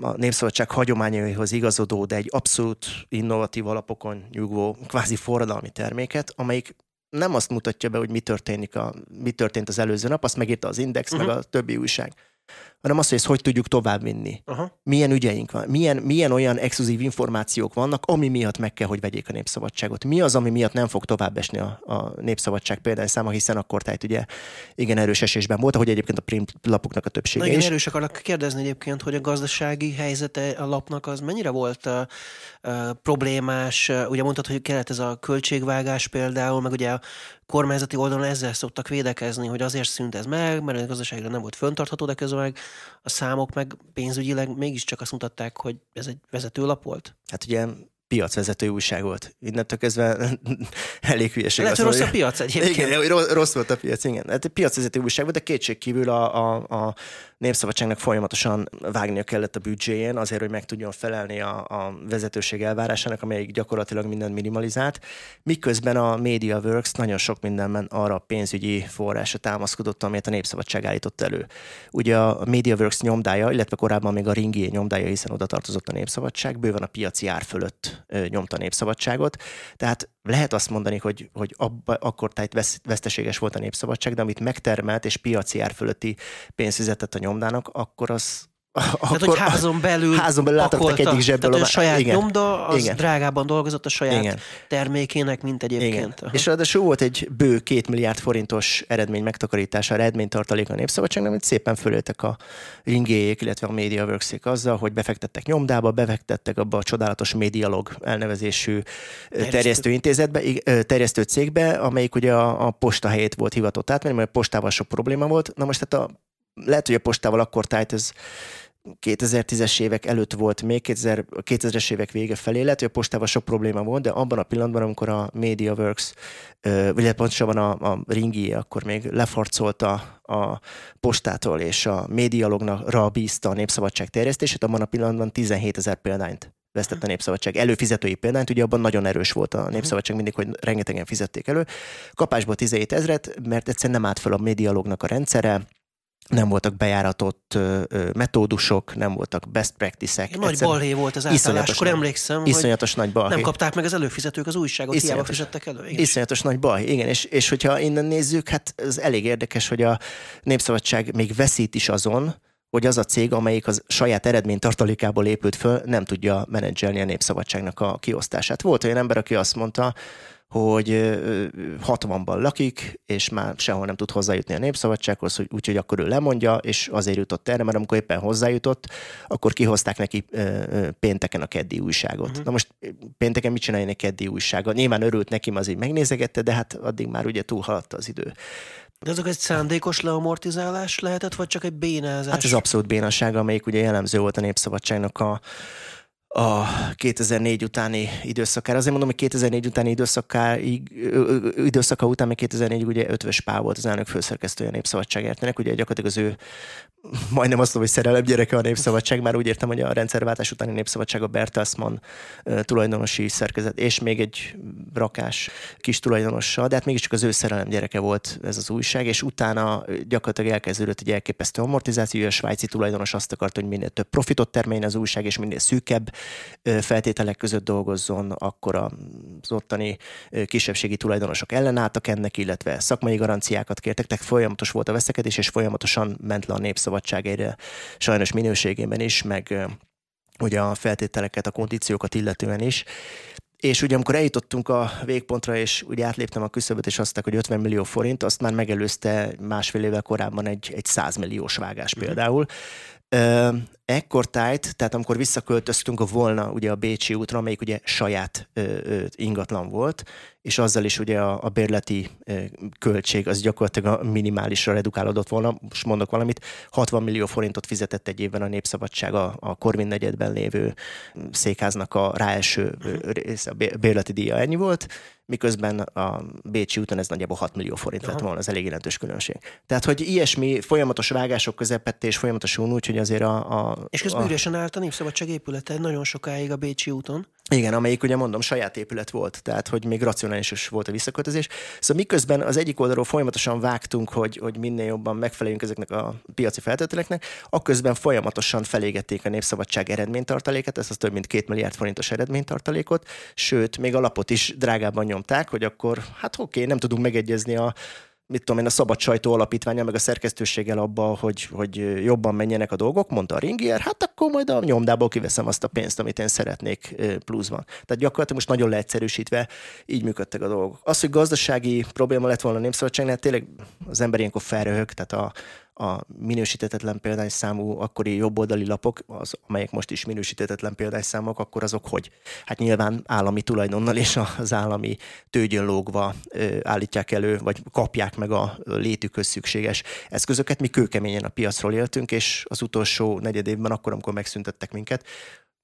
B: a Népszabadság hagyományaihoz igazodó, de egy abszolút innovatív alapokon nyugvó, kvázi forradalmi terméket, amelyik nem azt mutatja be, hogy mi történik, a, mi történt az előző nap, azt megírta az Index, uh-huh. meg a többi újság hanem azt, hogy ezt hogy tudjuk továbbvinni. Aha. Milyen ügyeink van, milyen, milyen olyan exkluzív információk vannak, ami miatt meg kell, hogy vegyék a népszabadságot. Mi az, ami miatt nem fog tovább esni a, a népszabadság száma, hiszen akkor tehát ugye igen erős esésben volt, ahogy egyébként a print lapoknak a többsége
A: Na igen,
B: is.
A: erős akarok kérdezni egyébként, hogy a gazdasági helyzete a lapnak az mennyire volt uh, uh, problémás? Uh, ugye mondtad, hogy kellett ez a költségvágás például, meg ugye a kormányzati oldalon ezzel szoktak védekezni, hogy azért szűnt ez meg, mert a gazdaságra nem volt föntartható, de közben meg a számok meg pénzügyileg mégiscsak azt mutatták, hogy ez egy vezetőlap volt.
B: Hát ugye piacvezető újság volt. Innentől kezdve elég hülyeség.
A: Lehet, hogy rossz a piac egyébként.
B: Igen, rossz volt a piac, igen. Hát piacvezető újság volt, de kétség kívül a, a, a Népszabadságnak folyamatosan vágnia kellett a büdzséjén, azért, hogy meg tudjon felelni a, a vezetőség elvárásának, amelyik gyakorlatilag mindent minimalizált. Miközben a MediaWorks nagyon sok mindenben arra a pénzügyi forrása támaszkodott, amelyet a Népszabadság állított elő. Ugye a MediaWorks nyomdája, illetve korábban még a Ringié nyomdája, hiszen oda tartozott a Népszabadság, bőven a piaci ár fölött nyomta a Népszabadságot. Tehát lehet azt mondani, hogy, hogy abba, akkor tájt veszteséges volt a népszabadság, de amit megtermelt és piaci ár fölötti pénzt fizetett a nyomdának, akkor az,
A: akkor Tehát, hogy házon belül
B: házon belül pakolta, egyik zsebből.
A: Tehát a saját igen. nyomda, az igen. drágában dolgozott a saját igen. termékének, mint egyébként. Igen.
B: És ráadásul volt egy bő két milliárd forintos eredmény megtakarítása, eredménytartalék a népszabadságnak, amit szépen fölöltek a ringéjék, illetve a mediaworks azzal, hogy befektettek nyomdába, befektettek abba a csodálatos Medialog elnevezésű terjesztő intézetbe, terjesztő cégbe, amelyik ugye a, a posta helyét volt hivatott átmenni, mert a postával sok probléma volt. Na most tehát a lehet, hogy a postával akkor tájt ez 2010-es évek előtt volt még, 2000, 2000-es évek vége felé, lehet, hogy a postával sok probléma volt, de abban a pillanatban, amikor a MediaWorks, vagy pontosabban a, a Ringi akkor még lefarcolta a postától, és a médialognak bízta a népszabadság terjesztését, abban a pillanatban 17 ezer példányt vesztett a Népszabadság. Előfizetői példányt, ugye abban nagyon erős volt a Népszabadság mindig, hogy rengetegen fizették elő. Kapásból 17 ezret, mert egyszerűen nem állt fel a médialognak a rendszere, nem voltak bejáratott metódusok, nem voltak best practice-ek.
A: Nagy balhé volt az átálláskor, emlékszem.
B: Iszonyatos nagy balhé.
A: Nem kapták meg az előfizetők az újságot, iszonyatos, hiába fizettek elő. Igen.
B: Iszonyatos nagy balhé, igen. És, és hogyha innen nézzük, hát ez elég érdekes, hogy a Népszabadság még veszít is azon, hogy az a cég, amelyik az saját eredmény tartalékából épült föl, nem tudja menedzselni a népszabadságnak a kiosztását. Volt olyan ember, aki azt mondta, hogy 60-ban lakik, és már sehol nem tud hozzájutni a népszabadsághoz, úgyhogy akkor ő lemondja, és azért jutott erre, mert amikor éppen hozzájutott, akkor kihozták neki pénteken a keddi újságot. Uh-huh. Na most pénteken mit csinálja egy keddi újsága? Nyilván örült neki, az így megnézegette, de hát addig már ugye túlhaladta az idő.
A: De azok egy szándékos leamortizálás lehetett, vagy csak egy bénázás?
B: Hát ez abszolút bénaság, amelyik ugye jellemző volt a népszabadságnak a a 2004 utáni időszakára. Azért mondom, hogy 2004 utáni időszakáig, időszaka után, még 2004 ugye Ötvös Pál volt az elnök főszerkesztője a Népszabadságértnek, ugye gyakorlatilag az ő majdnem azt mondom, hogy szerelem gyereke a Népszabadság, már úgy értem, hogy a rendszerváltás utáni Népszabadság a Bertelsmann tulajdonosi szerkezet, és még egy rakás kis tulajdonossal, de hát mégiscsak az ő szerelem gyereke volt ez az újság, és utána gyakorlatilag elkezdődött egy elképesztő amortizáció, a svájci tulajdonos azt akarta, hogy minél több profitot termeljen az újság, és minél szűkebb feltételek között dolgozzon, akkor az ottani kisebbségi tulajdonosok ellenálltak ennek, illetve szakmai garanciákat kértek, tehát folyamatos volt a veszekedés, és folyamatosan ment le a népszabadság szabadságaira sajnos minőségében is, meg ugye a feltételeket, a kondíciókat illetően is. És ugye amikor eljutottunk a végpontra, és ugye átléptem a küszöböt, és azt hogy 50 millió forint, azt már megelőzte másfél évvel korábban egy, egy 100 milliós vágás uh-huh. például. Ekkor tájt, tehát amikor visszaköltöztünk a volna ugye a Bécsi útra, amelyik ugye saját ö, ö, ingatlan volt, és azzal is ugye a, a bérleti ö, költség az gyakorlatilag a minimálisra redukálódott volna. Most mondok valamit, 60 millió forintot fizetett egy évben a Népszabadság a, a Korvin negyedben lévő székháznak a ráeső része, a bérleti díja ennyi volt, miközben a Bécsi úton ez nagyjából 6 millió forint lett volna, az elég jelentős különbség. Tehát, hogy ilyesmi folyamatos vágások közepette és folyamatosan úgy, hogy azért a, a
A: és közben a... üresen állt a Népszabadság épülete nagyon sokáig a Bécsi úton.
B: Igen, amelyik ugye mondom saját épület volt, tehát hogy még racionális is volt a visszaköltözés. Szóval miközben az egyik oldalról folyamatosan vágtunk, hogy, hogy minél jobban megfeleljünk ezeknek a piaci feltételeknek, akközben folyamatosan felégették a népszabadság eredménytartaléket, ez az több mint két milliárd forintos eredménytartalékot, sőt, még a lapot is drágában nyomták, hogy akkor hát oké, nem tudunk megegyezni a mit tudom én, a Szabad Sajtó Alapítványa, meg a szerkesztőséggel abba, hogy, hogy jobban menjenek a dolgok, mondta a Ringier, hát akkor majd a nyomdából kiveszem azt a pénzt, amit én szeretnék pluszban. Tehát gyakorlatilag most nagyon leegyszerűsítve így működtek a dolgok. Az, hogy gazdasági probléma lett volna a Népszabadságnál, tényleg az ember ilyenkor felröhög, tehát a, a minősítetetlen példányszámú akkori jobboldali lapok, az, amelyek most is minősítetetlen példányszámok, akkor azok hogy? Hát nyilván állami tulajdonnal és az állami tőgyön lógva állítják elő, vagy kapják meg a létükhöz szükséges eszközöket. Mi kőkeményen a piacról éltünk, és az utolsó negyed évben, akkor, amikor megszüntettek minket,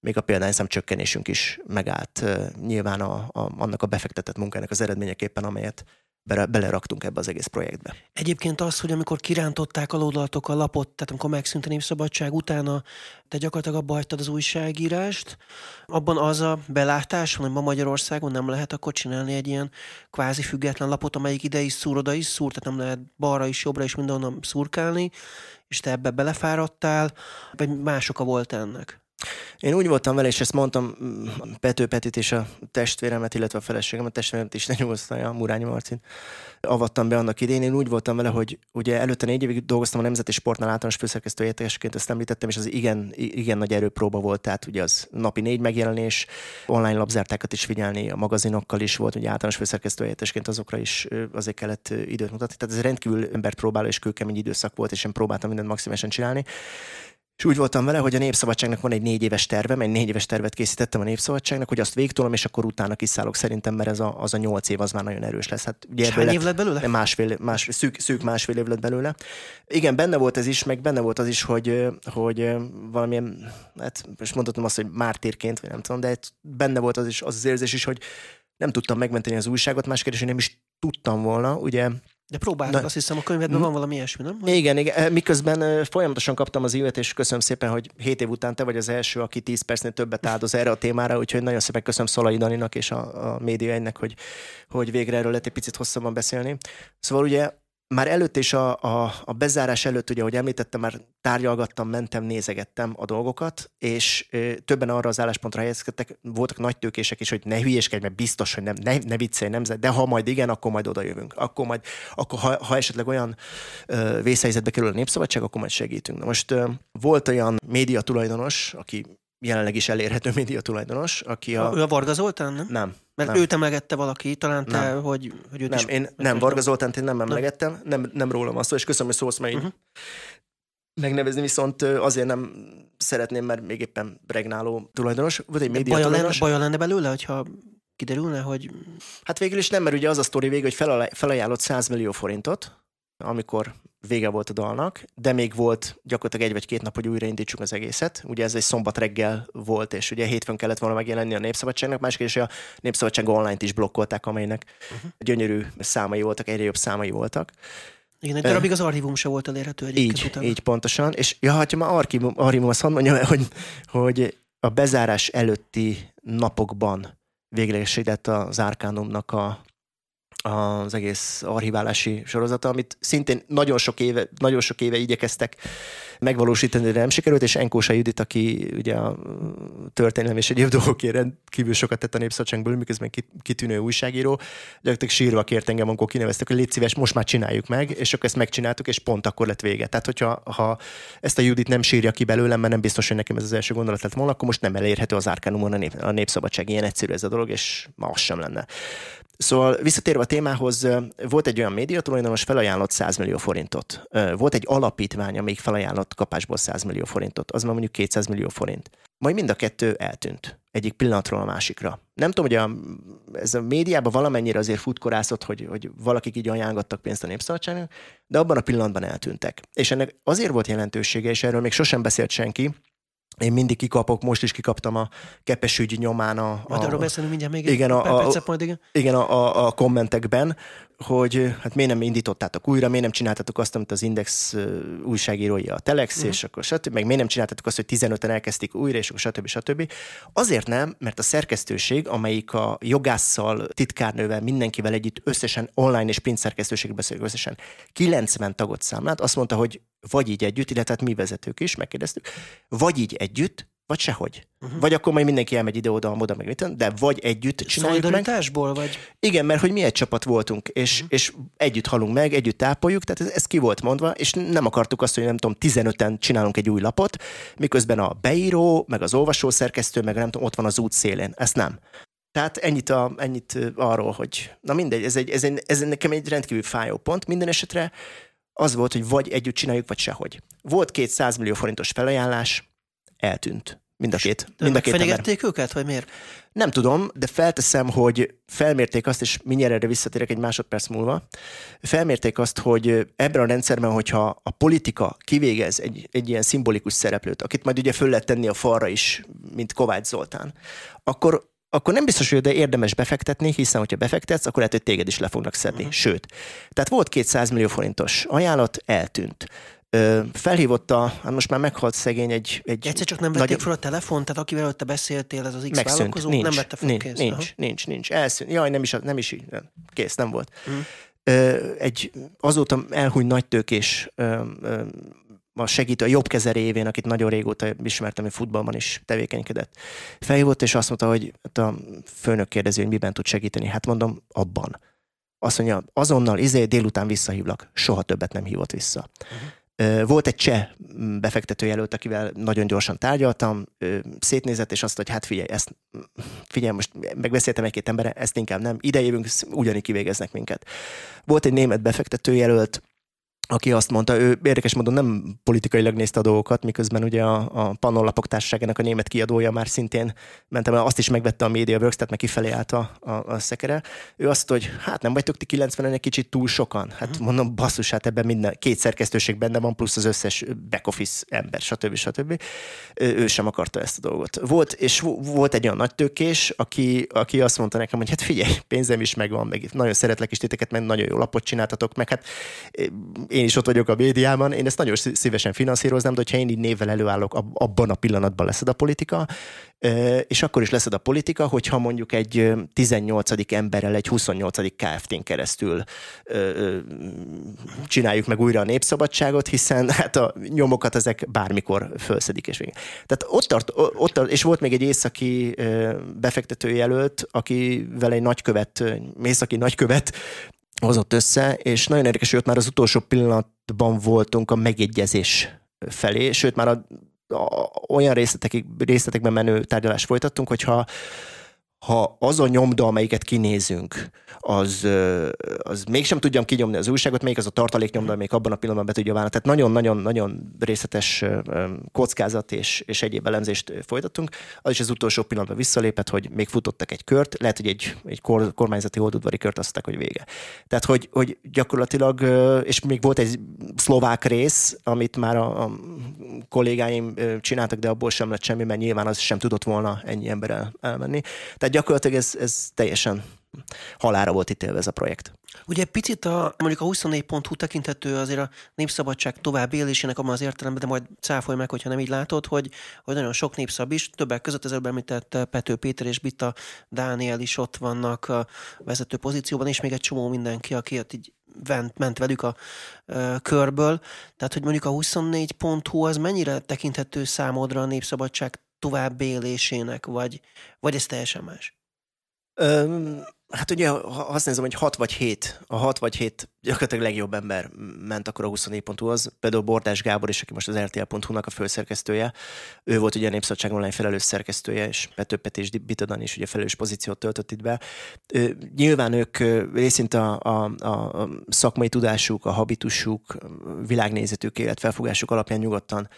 B: még a példányszám csökkenésünk is megállt. Nyilván a, a, annak a befektetett munkának az eredményeképpen, amelyet beleraktunk ebbe az egész projektbe.
A: Egyébként az, hogy amikor kirántották alódalatok a lapot, tehát amikor megszűnt a népszabadság utána, te gyakorlatilag abba hagytad az újságírást, abban az a belátás hogy ma Magyarországon nem lehet akkor csinálni egy ilyen kvázi független lapot, amelyik ide is szúr, oda is szúr, tehát nem lehet balra is, jobbra is mindenhonnan szurkálni, és te ebbe belefáradtál, vagy más oka volt ennek?
B: Én úgy voltam vele, és ezt mondtam mm, Pető Petit és a testvéremet, illetve a feleségemet, a testvéremet is ne nyugosztalja, Murányi Marcin, avattam be annak idén. Én úgy voltam vele, hogy ugye előtte négy évig dolgoztam a Nemzeti Sportnál általános főszerkesztő értékesként, ezt említettem, és az igen, igen nagy erőpróba volt, tehát ugye az napi négy megjelenés, online labzártákat is figyelni, a magazinokkal is volt, ugye általános főszerkesztő értékesként azokra is azért kellett időt mutatni. Tehát ez rendkívül embert próbáló és kőkemény időszak volt, és én próbáltam mindent maximálisan csinálni. És úgy voltam vele, hogy a Népszabadságnak van egy négy éves terve, egy négy éves tervet készítettem a Népszabadságnak, hogy azt végtolom, és akkor utána kiszállok szerintem, mert ez a, az a nyolc év az már nagyon erős lesz. Hát,
A: ugye hány év lett belőle?
B: Másfél, más, szűk, szűk másfél év lett belőle. Igen, benne volt ez is, meg benne volt az is, hogy, hogy valamilyen, hát most mondhatom azt, hogy mártírként, vagy nem tudom, de benne volt az is az, az érzés is, hogy nem tudtam megmenteni az újságot, más kérdés, hogy nem is tudtam volna, ugye
A: de próbáltad, azt hiszem, a könyvedben van valami ilyesmi, nem?
B: Igen, igen, miközben folyamatosan kaptam az ívet, és köszönöm szépen, hogy 7 év után te vagy az első, aki 10 percnél többet áldoz erre a témára, úgyhogy nagyon szépen köszönöm Szalai Daninak és a, a média egynek, hogy, hogy végre erről lehet egy picit hosszabban beszélni. Szóval ugye már előtt és a, a, a bezárás előtt, ugye, ahogy említettem, már tárgyalgattam, mentem, nézegettem a dolgokat, és ö, többen arra az álláspontra helyezkedtek, voltak nagy tőkések is, hogy ne hülyéskedj, mert biztos, hogy nem, ne, ne viccelj, nem, de ha majd igen, akkor majd oda jövünk. Akkor majd, akkor ha, ha esetleg olyan ö, vészhelyzetbe kerül a népszabadság, akkor majd segítünk. Na most ö, volt olyan média tulajdonos, aki jelenleg is elérhető média tulajdonos, aki a...
A: Ő a Varga Zoltán, nem?
B: Nem.
A: Mert
B: nem.
A: őt emlegette valaki, talán te, nem. hogy, hogy őt
B: nem,
A: is...
B: Én, nem, Varga Zoltánt én nem emlegettem, nem, nem rólam azt, és köszönöm, hogy szólsz, mert uh-huh. megnevezni, viszont azért nem szeretném, mert még éppen regnáló tulajdonos. Vagy egy média
A: baja
B: tulajdonos.
A: Lenne, baja lenne belőle, hogyha kiderülne, hogy...
B: Hát végül is nem, mert ugye az a sztori vége, hogy felajánlott 100 millió forintot, amikor vége volt a dalnak, de még volt gyakorlatilag egy vagy két nap, hogy újraindítsuk az egészet. Ugye ez egy szombat reggel volt, és ugye hétfőn kellett volna megjelenni a Népszabadságnak, másképp is a Népszabadság online-t is blokkolták, amelynek uh-huh. gyönyörű számai voltak, egyre jobb számai voltak.
A: Igen, egy darabig az archívum se volt elérhető egyébként
B: így,
A: utána.
B: Így pontosan, és ja, ha már archívum, archívum azt mondja, hogy, hogy a bezárás előtti napokban véglegesített az Arkánumnak a az egész archiválási sorozata, amit szintén nagyon sok éve, nagyon sok éve igyekeztek megvalósítani, de nem sikerült, és Enkósa Judit, aki ugye a történelem és egyéb dolgokért kívül sokat tett a népszabadságból, miközben kitűnő újságíró, gyakorlatilag sírva kért engem, amikor kineveztek, hogy légy szíves, most már csináljuk meg, és akkor ezt megcsináltuk, és pont akkor lett vége. Tehát, hogyha ha ezt a Judit nem sírja ki belőlem, mert nem biztos, hogy nekem ez az első gondolat lett volna, akkor most nem elérhető az Árkánumon a, nép, a népszabadság. Ilyen egyszerű ez a dolog, és ma az sem lenne. Szóval visszatérve a témához, volt egy olyan média tulajdonos, felajánlott 100 millió forintot. Volt egy alapítvány, amelyik felajánlott kapásból 100 millió forintot, az már mondjuk 200 millió forint. Majd mind a kettő eltűnt egyik pillanatról a másikra. Nem tudom, hogy a, ez a médiában valamennyire azért futkorászott, hogy, hogy valakik így ajánlottak pénzt a népszabadságnak, de abban a pillanatban eltűntek. És ennek azért volt jelentősége, és erről még sosem beszélt senki, én mindig kikapok, most is kikaptam a kepesügyi nyomán a...
A: Majd arról beszélünk mindjárt még
B: igen,
A: a,
B: a,
A: percet majd, igen.
B: Igen, a, a, a kommentekben, hogy hát miért nem indítottátok újra, miért nem csináltatok azt, amit az Index újságírói a Telex, uh-huh. és akkor stb. Meg miért nem csináltatok azt, hogy 15-en elkezdték újra, és akkor stb. stb. Azért nem, mert a szerkesztőség, amelyik a jogásszal, titkárnővel, mindenkivel együtt összesen online és print szerkesztőség beszélünk összesen 90 tagot számlált, azt mondta, hogy vagy így együtt, illetve hát mi vezetők is, megkérdeztük, vagy így együtt, vagy sehogy. Uh-huh. Vagy akkor majd mindenki elmegy ide-oda, oda, meg mit, de vagy együtt csináljuk meg.
A: vagy?
B: Igen, mert hogy mi egy csapat voltunk, és, uh-huh. és együtt halunk meg, együtt tápoljuk, tehát ez, ez ki volt mondva, és nem akartuk azt, hogy nem tudom, 15-en csinálunk egy új lapot, miközben a beíró, meg az olvasó szerkesztő, meg nem tudom, ott van az út szélén. Ezt nem. Tehát ennyit, a, ennyit arról, hogy na mindegy, ez, egy, ez, egy, ez nekem egy rendkívül fájó pont. Minden esetre az volt, hogy vagy együtt csináljuk, vagy sehogy. Volt két 100 millió forintos felajánlás, eltűnt. Mind a két, mind a két
A: Fenyegették ember. őket, vagy miért?
B: Nem tudom, de felteszem, hogy felmérték azt, és mindjárt erre visszatérek egy másodperc múlva, felmérték azt, hogy ebben a rendszerben, hogyha a politika kivégez egy, egy ilyen szimbolikus szereplőt, akit majd ugye föl lehet tenni a falra is, mint Kovács Zoltán, akkor akkor nem biztos, hogy de érdemes befektetni, hiszen hogyha befektetsz, akkor lehet, hogy téged is le fognak szedni. Uh-huh. Sőt, tehát volt 200 millió forintos ajánlat, eltűnt. Ö, felhívott a, hát most már meghalt szegény egy... egy
A: Egyszer csak nem vették nagy... fel a telefon, tehát akivel te beszéltél, ez az X Megszűnt. vállalkozó,
B: nincs,
A: nem vette fel
B: nincs,
A: kész.
B: Nincs, Aha. nincs, nincs, elszűnt. Jaj, nem is, nem is kész, nem volt. Ö, egy azóta elhúny nagytőkés ö, ö, a segítő, a jobb keze révén, akit nagyon régóta ismertem, hogy futballban is tevékenykedett. Felhívott, és azt mondta, hogy hát a főnök kérdezi, hogy miben tud segíteni. Hát mondom, abban. Azt mondja, azonnal, izé, délután visszahívlak. Soha többet nem hívott vissza. Uh-huh. Volt egy cseh befektetőjelölt, akivel nagyon gyorsan tárgyaltam, szétnézett, és azt, hogy hát figyelj, ezt, figyelj, most megbeszéltem egy-két emberre, ezt inkább nem, idejövünk, ugyanígy kivégeznek minket. Volt egy német befektetőjelölt, aki azt mondta, ő érdekes módon nem politikailag nézte a dolgokat, miközben ugye a, a Pannonlapok társaságának a német kiadója már szintén mentem, azt is megvette a MediaWorks, tehát meg kifelé állt a, a, a szekere. Ő azt, hogy hát nem vagytok ti 90 egy kicsit túl sokan. Hát uh-huh. mondom, basszus, hát ebben minden, két szerkesztőség benne van, plusz az összes back office ember, stb. stb. Ő sem akarta ezt a dolgot. Volt, és volt egy olyan nagy tőkés, aki, aki azt mondta nekem, hogy hát figyelj, pénzem is megvan, meg nagyon szeretlek is titeket, mert nagyon jó lapot csináltatok, meg hát én is ott vagyok a médiában, én ezt nagyon szívesen finanszíroznám, de hogyha én így névvel előállok, abban a pillanatban leszed a politika, és akkor is leszed a politika, hogyha mondjuk egy 18. emberrel egy 28. KFT-n keresztül csináljuk meg újra a népszabadságot, hiszen hát a nyomokat ezek bármikor felszedik és végig. Tehát ott tart, ott tart, és volt még egy északi befektetőjelölt, akivel egy nagykövet, északi nagykövet hozott össze, és nagyon érdekes, hogy ott már az utolsó pillanatban voltunk a megegyezés felé, sőt már a, a, olyan részletekig, részletekben menő tárgyalást folytattunk, hogyha ha az a nyomda, amelyiket kinézünk, az, az mégsem tudjam kinyomni az újságot, még az a tartaléknyomda, még abban a pillanatban be tudja válni. Tehát nagyon-nagyon-nagyon részletes kockázat és, és egyéb elemzést folytattunk. Az is az utolsó pillanatban visszalépett, hogy még futottak egy kört, lehet, hogy egy, egy kor, kormányzati holdudvari kört azt hogy vége. Tehát, hogy, hogy gyakorlatilag, és még volt egy szlovák rész, amit már a, a kollégáim csináltak, de abból sem lett semmi, mert nyilván az sem tudott volna ennyi ember el, elmenni. Tehát gyakorlatilag ez, ez teljesen halára volt ítélve ez a projekt.
A: Ugye picit a, mondjuk a 24.hu tekintető azért a népszabadság tovább élésének abban az értelemben, de majd cáfolj meg, hogyha nem így látod, hogy, hogy nagyon sok népszab is, többek között az előbb említett Pető Péter és Bita Dániel is ott vannak a vezető pozícióban, és még egy csomó mindenki, aki ott így ment, ment velük a ö, körből. Tehát, hogy mondjuk a 24.hu az mennyire tekinthető számodra a népszabadság tovább élésének, vagy, vagy ez teljesen más?
B: Um, Hát ugye, ha azt nézem, hogy 6 vagy 7, a 6 vagy 7 gyakorlatilag legjobb ember ment akkor a 24.hu-hoz. Például Bordás Gábor is, aki most az RTL.hu-nak a főszerkesztője. Ő volt ugye a Népszabadság online felelős szerkesztője, és Petőpet és Bitadan is ugye felelős pozíciót töltött itt be. Nyilván ők részint a, a, a szakmai tudásuk, a habitusuk, világnézetük, életfelfogásuk alapján nyugodtan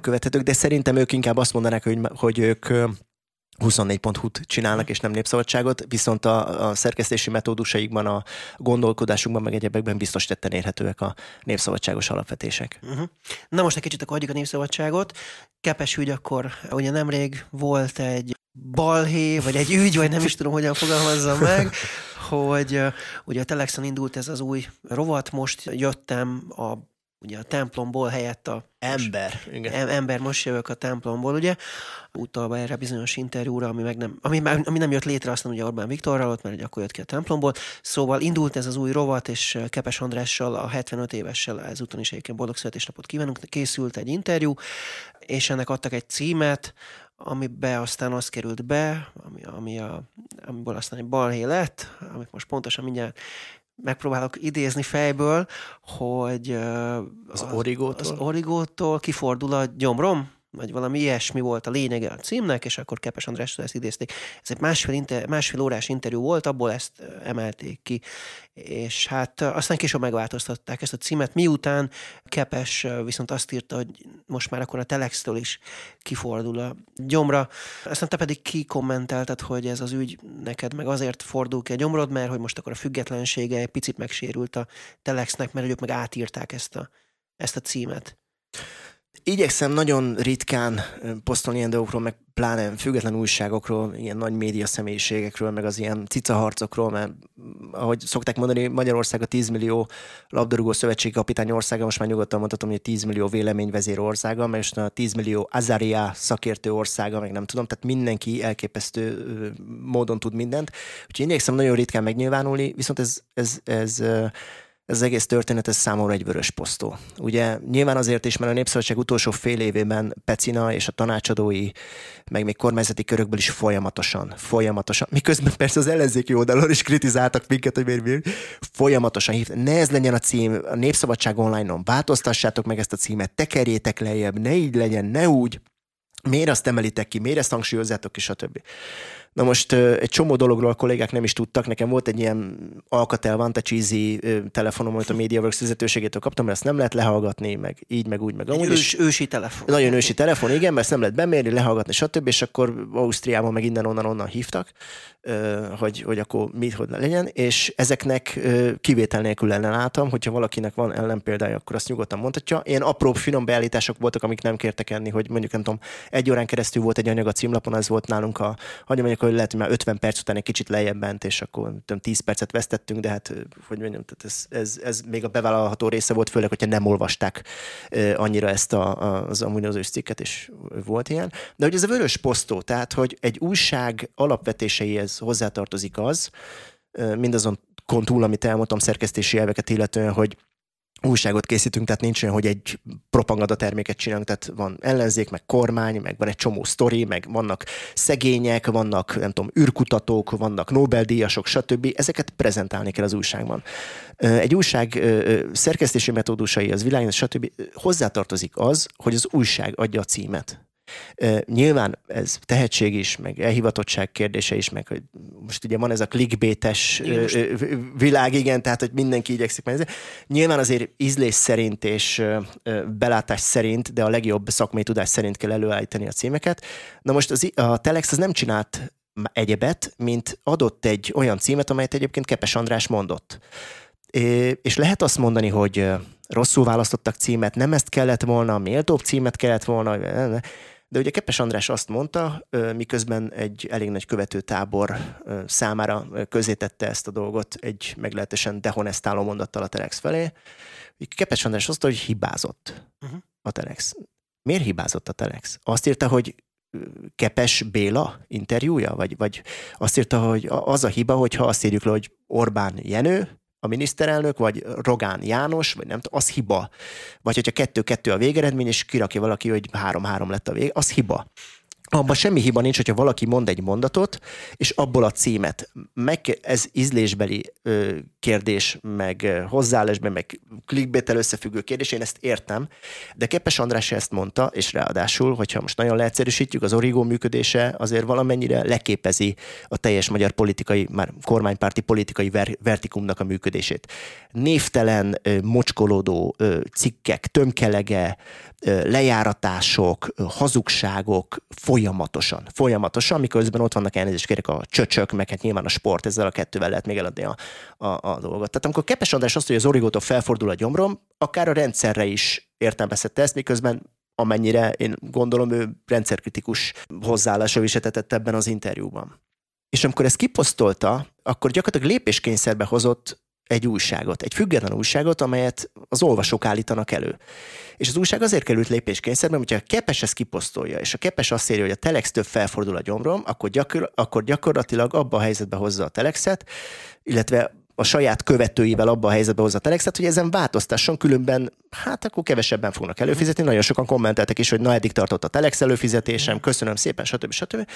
B: követhetők, de szerintem ők inkább azt mondanák, hogy, hogy ők 24.hu-t csinálnak, és nem népszabadságot, viszont a, a szerkesztési metódusaikban, a gondolkodásukban, meg egyebekben biztos tetten érhetőek a népszabadságos alapvetések. Uh-huh.
A: Na most egy kicsit akkor adjuk a népszabadságot. Kepes ügy akkor, ugye nemrég volt egy balhé, vagy egy ügy, vagy nem is tudom, hogyan fogalmazzam meg, hogy ugye a Telexon indult ez az új rovat, most jöttem a ugye a templomból helyett a...
B: Ember.
A: Igen. Em, ember, most jövök a templomból, ugye, utalva erre bizonyos interjúra, ami, meg nem, ami, ami nem jött létre, aztán ugye Orbán Viktorral ott, mert akkor jött ki a templomból. Szóval indult ez az új rovat, és Kepes Andrással, a 75 évessel, ezúton is egyébként boldog születésnapot kívánunk, készült egy interjú, és ennek adtak egy címet, amibe aztán az került be, ami, ami a, amiből aztán egy balhé lett, amit most pontosan mindjárt megpróbálok idézni fejből, hogy
B: az origótól,
A: az origótól kifordul a gyomrom, vagy valami ilyesmi volt a lényege a címnek, és akkor Kepes Andrástól ezt idézték. Ez egy másfél, inter, másfél órás interjú volt, abból ezt emelték ki, és hát aztán később megváltoztatták ezt a címet, miután Kepes viszont azt írta, hogy most már akkor a Telextől is kifordul a gyomra. Aztán te pedig kikommentelted, hogy ez az ügy neked meg azért fordul ki a gyomrod, mert hogy most akkor a függetlensége egy picit megsérült a Telexnek, mert ők meg átírták ezt a, ezt a címet.
B: Igyekszem nagyon ritkán posztolni ilyen dolgokról, meg pláne független újságokról, ilyen nagy média személyiségekről, meg az ilyen cicaharcokról, mert ahogy szokták mondani, Magyarország a 10 millió labdarúgó szövetségi kapitány országa, most már nyugodtan mondhatom, hogy 10 millió véleményvezér országa, mert most a 10 millió Azaria szakértő országa, meg nem tudom, tehát mindenki elképesztő módon tud mindent. Úgyhogy igyekszem nagyon ritkán megnyilvánulni, viszont ez, ez, ez, ez ez az egész történet ez számomra egy vörös posztó. Ugye nyilván azért is, mert a Népszabadság utolsó fél évében Pecina és a tanácsadói, meg még kormányzati körökből is folyamatosan, folyamatosan, miközben persze az ellenzéki oldalon is kritizáltak minket, hogy miért, miért folyamatosan hív, ne ez legyen a cím, a Népszabadság online-on, változtassátok meg ezt a címet, tekerjétek lejjebb, ne így legyen, ne úgy, miért azt emelitek ki, miért ezt hangsúlyozzátok, és a többi. Na most egy csomó dologról a kollégák nem is tudtak. Nekem volt egy ilyen Alcatel Vanta Cheesy telefonom, amit a MediaWorks vezetőségétől kaptam, mert ezt nem lehet lehallgatni, meg így, meg úgy, meg
A: amúgy. Egy ős, ősi telefon.
B: Nagyon ősi telefon, igen, mert ezt nem lehet bemérni, lehallgatni, stb. És akkor Ausztriában meg innen onnan onnan hívtak, hogy, hogy akkor mit, hogy legyen, és ezeknek kivétel nélkül ellenálltam, hogyha valakinek van ellenpéldája, akkor azt nyugodtan mondhatja. Ilyen apró, finom beállítások voltak, amik nem kértek enni, hogy mondjuk nem tudom, egy órán keresztül volt egy anyag a címlapon, ez volt nálunk a, mondjuk, hogy lehet, hogy már 50 perc után egy kicsit lejjebb ment, és akkor tudom, 10 percet vesztettünk, de hát, hogy mondjam, tehát ez, ez, ez, még a bevállalható része volt, főleg, hogyha nem olvasták annyira ezt a, az amúgy cikket, és volt ilyen. De hogy ez a vörös posztó, tehát, hogy egy újság alapvetéseihez hozzátartozik az, mindazon túl, amit elmondtam szerkesztési elveket illetően, hogy újságot készítünk, tehát nincs olyan, hogy egy propaganda terméket csinálunk, tehát van ellenzék, meg kormány, meg van egy csomó sztori, meg vannak szegények, vannak, nem tudom, űrkutatók, vannak Nobel-díjasok, stb. Ezeket prezentálni kell az újságban. Egy újság szerkesztési metódusai, az világ, stb. hozzátartozik az, hogy az újság adja a címet. Nyilván ez tehetség is, meg elhivatottság kérdése is, meg hogy most ugye van ez a clickbaites világ, igen, tehát hogy mindenki igyekszik meg. Nyilván azért ízlés szerint és belátás szerint, de a legjobb szakmai tudás szerint kell előállítani a címeket. Na most az, a Telex az nem csinált egyebet, mint adott egy olyan címet, amelyet egyébként Kepes András mondott. És lehet azt mondani, hogy rosszul választottak címet, nem ezt kellett volna, méltóbb címet kellett volna, de ugye Kepes András azt mondta, miközben egy elég nagy követőtábor számára közétette ezt a dolgot egy meglehetősen dehonestáló mondattal a Telex felé, Kepes András azt mondta, hogy hibázott uh-huh. a Telex. Miért hibázott a Telex? Azt írta, hogy Kepes Béla interjúja? Vagy, vagy azt írta, hogy az a hiba, hogyha azt írjuk le, hogy Orbán Jenő, a miniszterelnök, vagy Rogán János, vagy nem az hiba. Vagy hogyha kettő-kettő a végeredmény, és kirakja valaki, hogy három-három lett a vég, az hiba abban semmi hiba nincs, hogyha valaki mond egy mondatot, és abból a címet, meg, ez ízlésbeli ö, kérdés, meg hozzáállásban, meg clickbait összefüggő kérdés, én ezt értem, de Kepes András ezt mondta, és ráadásul, hogyha most nagyon leegyszerűsítjük, az origó működése azért valamennyire leképezi a teljes magyar politikai, már kormánypárti politikai ver, vertikumnak a működését. Névtelen, mocskolódó cikkek, tömkelege, lejáratások, hazugságok folyamatosan, folyamatosan, miközben ott vannak elnézést kérek a csöcsök, meg hát nyilván a sport, ezzel a kettővel lehet még eladni a, a, a dolgot. Tehát amikor Kepes András azt, hogy az origótól felfordul a gyomrom, akár a rendszerre is értelmezhette ezt, miközben amennyire én gondolom ő rendszerkritikus hozzáállása viseltetett ebben az interjúban. És amikor ezt kiposztolta, akkor gyakorlatilag lépéskényszerbe hozott egy újságot, egy független újságot, amelyet az olvasók állítanak elő. És az újság azért került lépéskényszerbe, hogyha a Kepes ezt kiposztolja, és a Kepes azt írja, hogy a Telex több felfordul a gyomrom, akkor, gyakor- akkor gyakorlatilag abba a helyzetbe hozza a Telexet, illetve a saját követőivel abba a helyzetbe hozza a Telexet, hogy ezen változtasson, különben hát akkor kevesebben fognak előfizetni. Nagyon sokan kommenteltek is, hogy na eddig tartott a Telex előfizetésem, köszönöm szépen, stb. stb.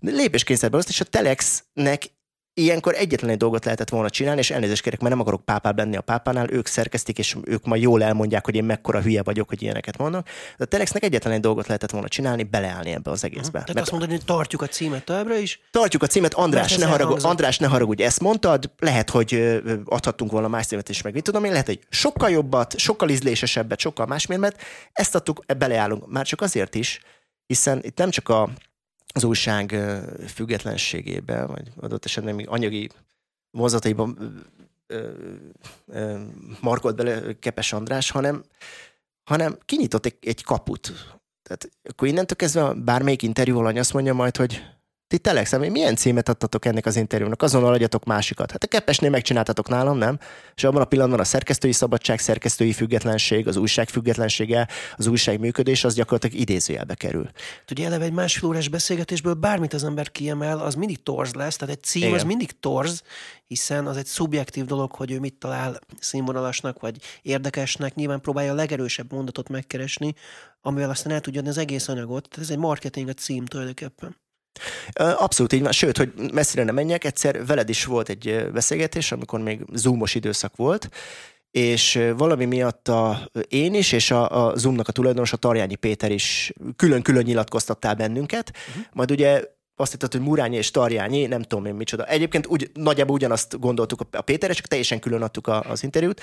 B: Lépéskényszerben azt, és a Telexnek ilyenkor egyetlen egy dolgot lehetett volna csinálni, és elnézést kérek, mert nem akarok pápább lenni a pápánál, ők szerkeztik, és ők majd jól elmondják, hogy én mekkora hülye vagyok, hogy ilyeneket mondok. De a Telexnek egyetlen egy dolgot lehetett volna csinálni, beleállni ebbe az egészbe.
A: Tehát mert azt mondani, hogy tartjuk a címet továbbra is?
B: Tartjuk a címet, András, ne haragudj, András, ne haragudj, ezt mondtad, lehet, hogy adhattunk volna más címet is, meg mit tudom én, lehet, hogy sokkal jobbat, sokkal ízlésesebbet, sokkal másmilyen, ezt adtuk, beleállunk. Már csak azért is, hiszen itt nem csak a az újság függetlenségébe, vagy adott esetben még anyagi vonzataiban markolt bele Kepes András, hanem, hanem kinyitott egy, egy kaput. Tehát akkor innentől kezdve bármelyik interjú alany azt mondja majd, hogy ti telexem, milyen címet adtatok ennek az interjúnak? Azonnal adjatok másikat. Hát a keppesnél megcsináltatok nálam, nem? És abban a pillanatban a szerkesztői szabadság, szerkesztői függetlenség, az újság függetlensége, az újság működés, az gyakorlatilag idézőjelbe kerül.
A: Ugye eleve egy másfél órás beszélgetésből bármit az ember kiemel, az mindig torz lesz, tehát egy cím Igen. az mindig torz, hiszen az egy szubjektív dolog, hogy ő mit talál színvonalasnak vagy érdekesnek, nyilván próbálja a legerősebb mondatot megkeresni, amivel aztán el tudja adni az egész anyagot. Tehát ez egy marketing a cím tulajdonképpen.
B: Abszolút így van, sőt, hogy messzire nem menjek, egyszer veled is volt egy beszélgetés, amikor még zoomos időszak volt, és valami miatt a, én is, és a, a Zoomnak a tulajdonos, a Tarjányi Péter is külön-külön nyilatkoztattál bennünket, uh-huh. majd ugye azt hittett, hogy Murányi és Tarjányi, nem tudom én micsoda. Egyébként úgy, nagyjából ugyanazt gondoltuk a Péterre, csak teljesen külön adtuk a, az interjút,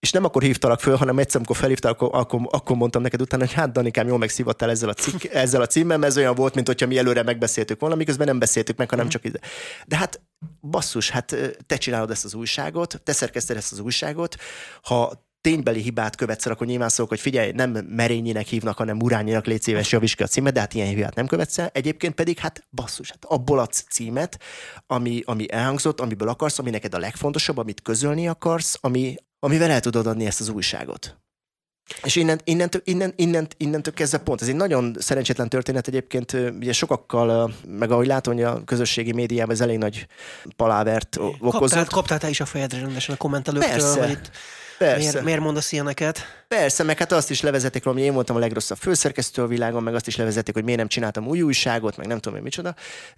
B: és nem akkor hívtalak föl, hanem egyszer, amikor felhívtál, akkor, akkor, akkor mondtam neked utána, hogy hát Danikám, jól megszívattál ezzel a, cikk, ezzel a címmel, mert ez olyan volt, mint hogyha mi előre megbeszéltük volna, miközben nem beszéltük meg, hanem mm. csak ide. De hát basszus, hát te csinálod ezt az újságot, te szerkeszted ezt az újságot, ha ténybeli hibát követsz akkor nyilván szólok, hogy figyelj, nem merényinek hívnak, hanem Murányinak légy szíves, javíts ki a címet, de hát ilyen hibát nem követsz el. Egyébként pedig, hát basszus, hát abból adsz címet, ami, ami elhangzott, amiből akarsz, ami neked a legfontosabb, amit közölni akarsz, ami, amivel el tudod adni ezt az újságot. És innen, innentől, innen, innen, innentől kezdve pont. Ez egy nagyon szerencsétlen történet egyébként, ugye sokakkal, meg ahogy látom, hogy a közösségi médiában ez elég nagy palávert okozott. Kaptál,
A: kaptál te is a fejedre rendesen a kommentelőktől, Persze. hogy itt Persze. Miért, miért mondasz ilyeneket?
B: Persze, meg hát azt is levezetik hogy én voltam a legrosszabb főszerkesztő a világon, meg azt is levezetik, hogy miért nem csináltam új újságot, meg nem tudom én micsoda.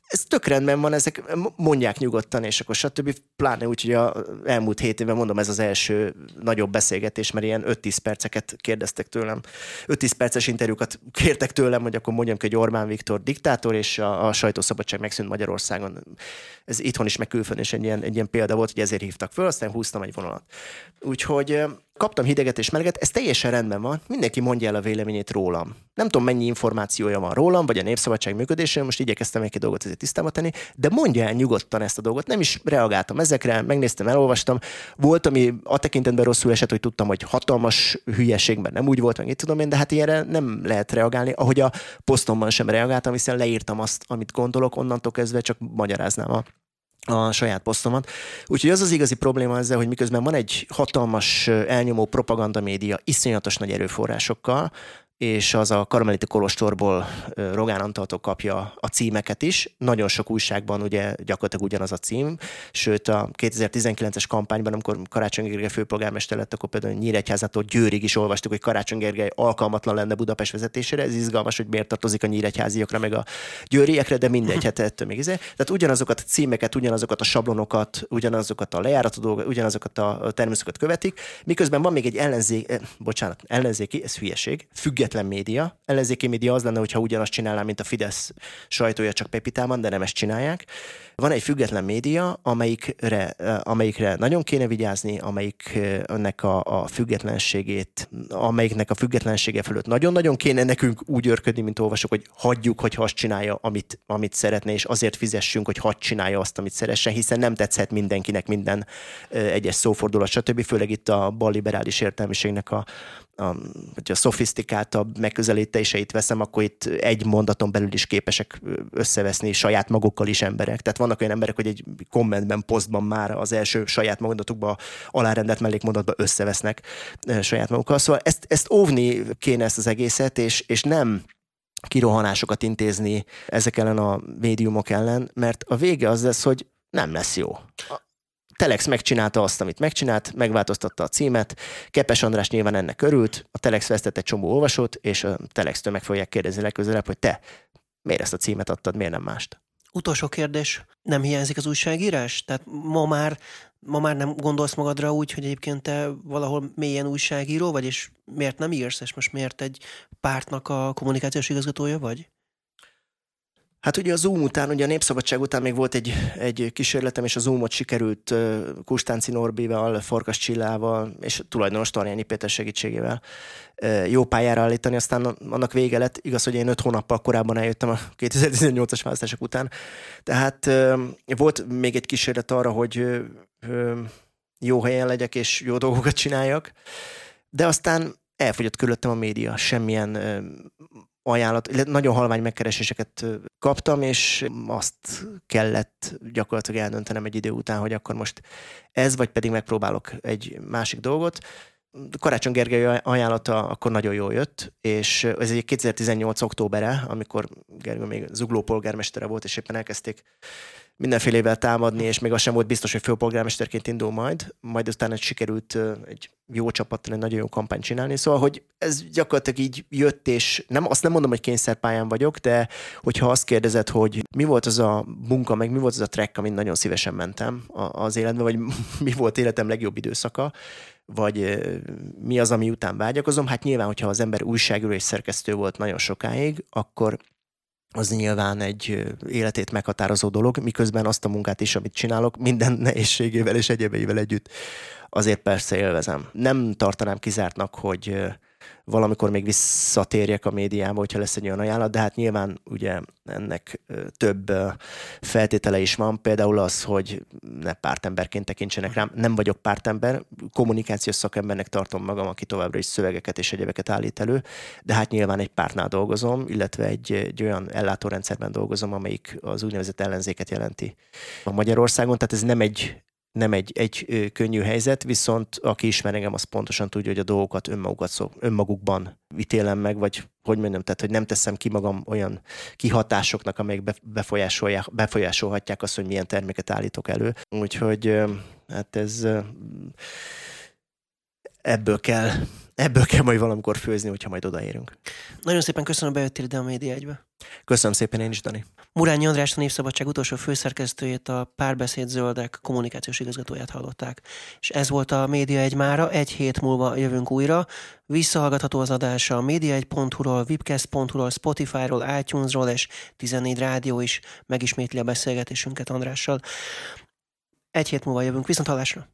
B: Ez tök rendben van, ezek mondják nyugodtan, és akkor stb. Pláne úgy, hogy a elmúlt hét évben mondom, ez az első nagyobb beszélgetés, mert ilyen 5-10 perceket kérdeztek tőlem. 5-10 perces interjúkat kértek tőlem, hogy akkor mondjam ki, hogy Orbán Viktor diktátor, és a, a sajtószabadság megszűnt Magyarországon. Ez itthon is, meg külföldön is egy ilyen, egy ilyen példa volt, hogy ezért hívtak föl, aztán húztam egy vonalat. Úgyhogy kaptam hideget és meleget, ez teljesen rendben van, mindenki mondja el a véleményét rólam. Nem tudom, mennyi információja van rólam, vagy a népszabadság működésén, most igyekeztem egy dolgot ezért tisztába tenni, de mondja el nyugodtan ezt a dolgot. Nem is reagáltam ezekre, megnéztem, elolvastam. Volt, ami a tekintetben rosszul esett, hogy tudtam, hogy hatalmas hülyeségben nem úgy volt, meg itt tudom én, de hát ilyenre nem lehet reagálni. Ahogy a posztomban sem reagáltam, hiszen leírtam azt, amit gondolok, onnantól kezdve csak magyaráznám a a saját posztomat. Úgyhogy az az igazi probléma ezzel, hogy miközben van egy hatalmas elnyomó propagandamédia iszonyatos nagy erőforrásokkal, és az a Karmelita Kolostorból Rogán Antaltól kapja a címeket is. Nagyon sok újságban ugye gyakorlatilag ugyanaz a cím, sőt a 2019-es kampányban, amikor Karácsony Gergely főpolgármester lett, akkor például Nyíregyházától Győrig is olvastuk, hogy Karácsony Gergely alkalmatlan lenne Budapest vezetésére. Ez izgalmas, hogy miért tartozik a nyíregyháziakra, meg a győriekre, de mindegy, hát ettől még izé. Tehát ugyanazokat a címeket, ugyanazokat a sablonokat, ugyanazokat a lejárató dolgokat, ugyanazokat a természeteket követik, miközben van még egy ellenzék, eh, bocsánat, ellenzéki, ez hülyeség, független független média. Ellenzéki média az lenne, hogyha ugyanazt csinálná, mint a Fidesz sajtója, csak Pepitában, de nem ezt csinálják. Van egy független média, amelyikre, amelyikre nagyon kéne vigyázni, amelyiknek a, a függetlenségét, amelyiknek a függetlensége fölött nagyon-nagyon kéne nekünk úgy örködni, mint olvasok, hogy hagyjuk, hogy azt csinálja, amit, amit szeretne, és azért fizessünk, hogy hadd csinálja azt, amit szeresse, hiszen nem tetszhet mindenkinek minden egyes szófordulat, stb. Főleg itt a balliberális értelmiségnek a, a, hogyha szofisztikáltabb megközelítéseit veszem, akkor itt egy mondaton belül is képesek összeveszni saját magukkal is emberek. Tehát vannak olyan emberek, hogy egy kommentben, posztban már az első saját mondatukba alárendelt mellékmondatba összevesznek saját magukkal. Szóval ezt, ezt óvni kéne ezt az egészet, és, és nem kirohanásokat intézni ezek ellen a médiumok ellen, mert a vége az lesz, hogy nem lesz jó. Telex megcsinálta azt, amit megcsinált, megváltoztatta a címet, Kepes András nyilván ennek örült, a Telex vesztett egy csomó olvasót, és a Telextől meg fogják kérdezni legközelebb, hogy te miért ezt a címet adtad, miért nem mást.
A: Utolsó kérdés, nem hiányzik az újságírás? Tehát ma már, ma már nem gondolsz magadra úgy, hogy egyébként te valahol mélyen újságíró vagy, és miért nem írsz, és most miért egy pártnak a kommunikációs igazgatója vagy?
B: Hát ugye a Zoom után, ugye a Népszabadság után még volt egy, egy kísérletem, és a Zoomot sikerült Kustánci Norbival, Farkas Csillával és tulajdonos Tarjányi Péter segítségével jó pályára állítani, aztán annak vége lett. Igaz, hogy én öt hónappal korábban eljöttem a 2018-as választások után. Tehát volt még egy kísérlet arra, hogy jó helyen legyek és jó dolgokat csináljak, de aztán elfogyott körülöttem a média, semmilyen ajánlat, nagyon halvány megkereséseket kaptam, és azt kellett gyakorlatilag eldöntenem egy idő után, hogy akkor most ez, vagy pedig megpróbálok egy másik dolgot. Karácsony Gergely ajánlata akkor nagyon jól jött, és ez egy 2018. októbere, amikor Gergő még zugló polgármestere volt, és éppen elkezdték mindenfélevel támadni, és még az sem volt biztos, hogy főpolgármesterként indul majd, majd utána sikerült egy jó csapattal egy nagyon jó kampányt csinálni. Szóval, hogy ez gyakorlatilag így jött, és nem, azt nem mondom, hogy kényszerpályán vagyok, de hogyha azt kérdezed, hogy mi volt az a munka, meg mi volt az a track, amin nagyon szívesen mentem az életben, vagy mi volt életem legjobb időszaka, vagy mi az, ami után vágyakozom, hát nyilván, hogyha az ember újságíró és szerkesztő volt nagyon sokáig, akkor az nyilván egy életét meghatározó dolog, miközben azt a munkát is, amit csinálok, minden nehézségével és egyebeivel együtt azért persze élvezem. Nem tartanám kizártnak, hogy valamikor még visszatérjek a médiába, hogyha lesz egy olyan ajánlat, de hát nyilván ugye ennek több feltétele is van, például az, hogy ne pártemberként tekintsenek rám. Nem vagyok pártember, kommunikációs szakembernek tartom magam, aki továbbra is szövegeket és egyebeket állít elő, de hát nyilván egy pártnál dolgozom, illetve egy, egy olyan ellátórendszerben dolgozom, amelyik az úgynevezett ellenzéket jelenti a Magyarországon, tehát ez nem egy nem egy, egy könnyű helyzet, viszont aki ismer engem, az pontosan tudja, hogy a dolgokat önmagukat szó, önmagukban ítélem meg, vagy hogy mondjam, tehát hogy nem teszem ki magam olyan kihatásoknak, amelyek befolyásolják, befolyásolhatják azt, hogy milyen terméket állítok elő. Úgyhogy hát ez ebből kell ebből kell majd valamikor főzni, hogyha majd odaérünk.
A: Nagyon szépen köszönöm, bejöttél ide a Média egybe.
B: Köszönöm szépen én is, Dani.
A: Murányi András, a Népszabadság utolsó főszerkesztőjét, a Párbeszéd Zöldek kommunikációs igazgatóját hallották. És ez volt a Média egy mára, egy hét múlva jövünk újra. Visszahallgatható az adása a média1.hu-ról, webcast.hu-ról, Spotify-ról, iTunes-ról és 14 rádió is megismétli a beszélgetésünket Andrással. Egy hét múlva jövünk, viszont hallásra!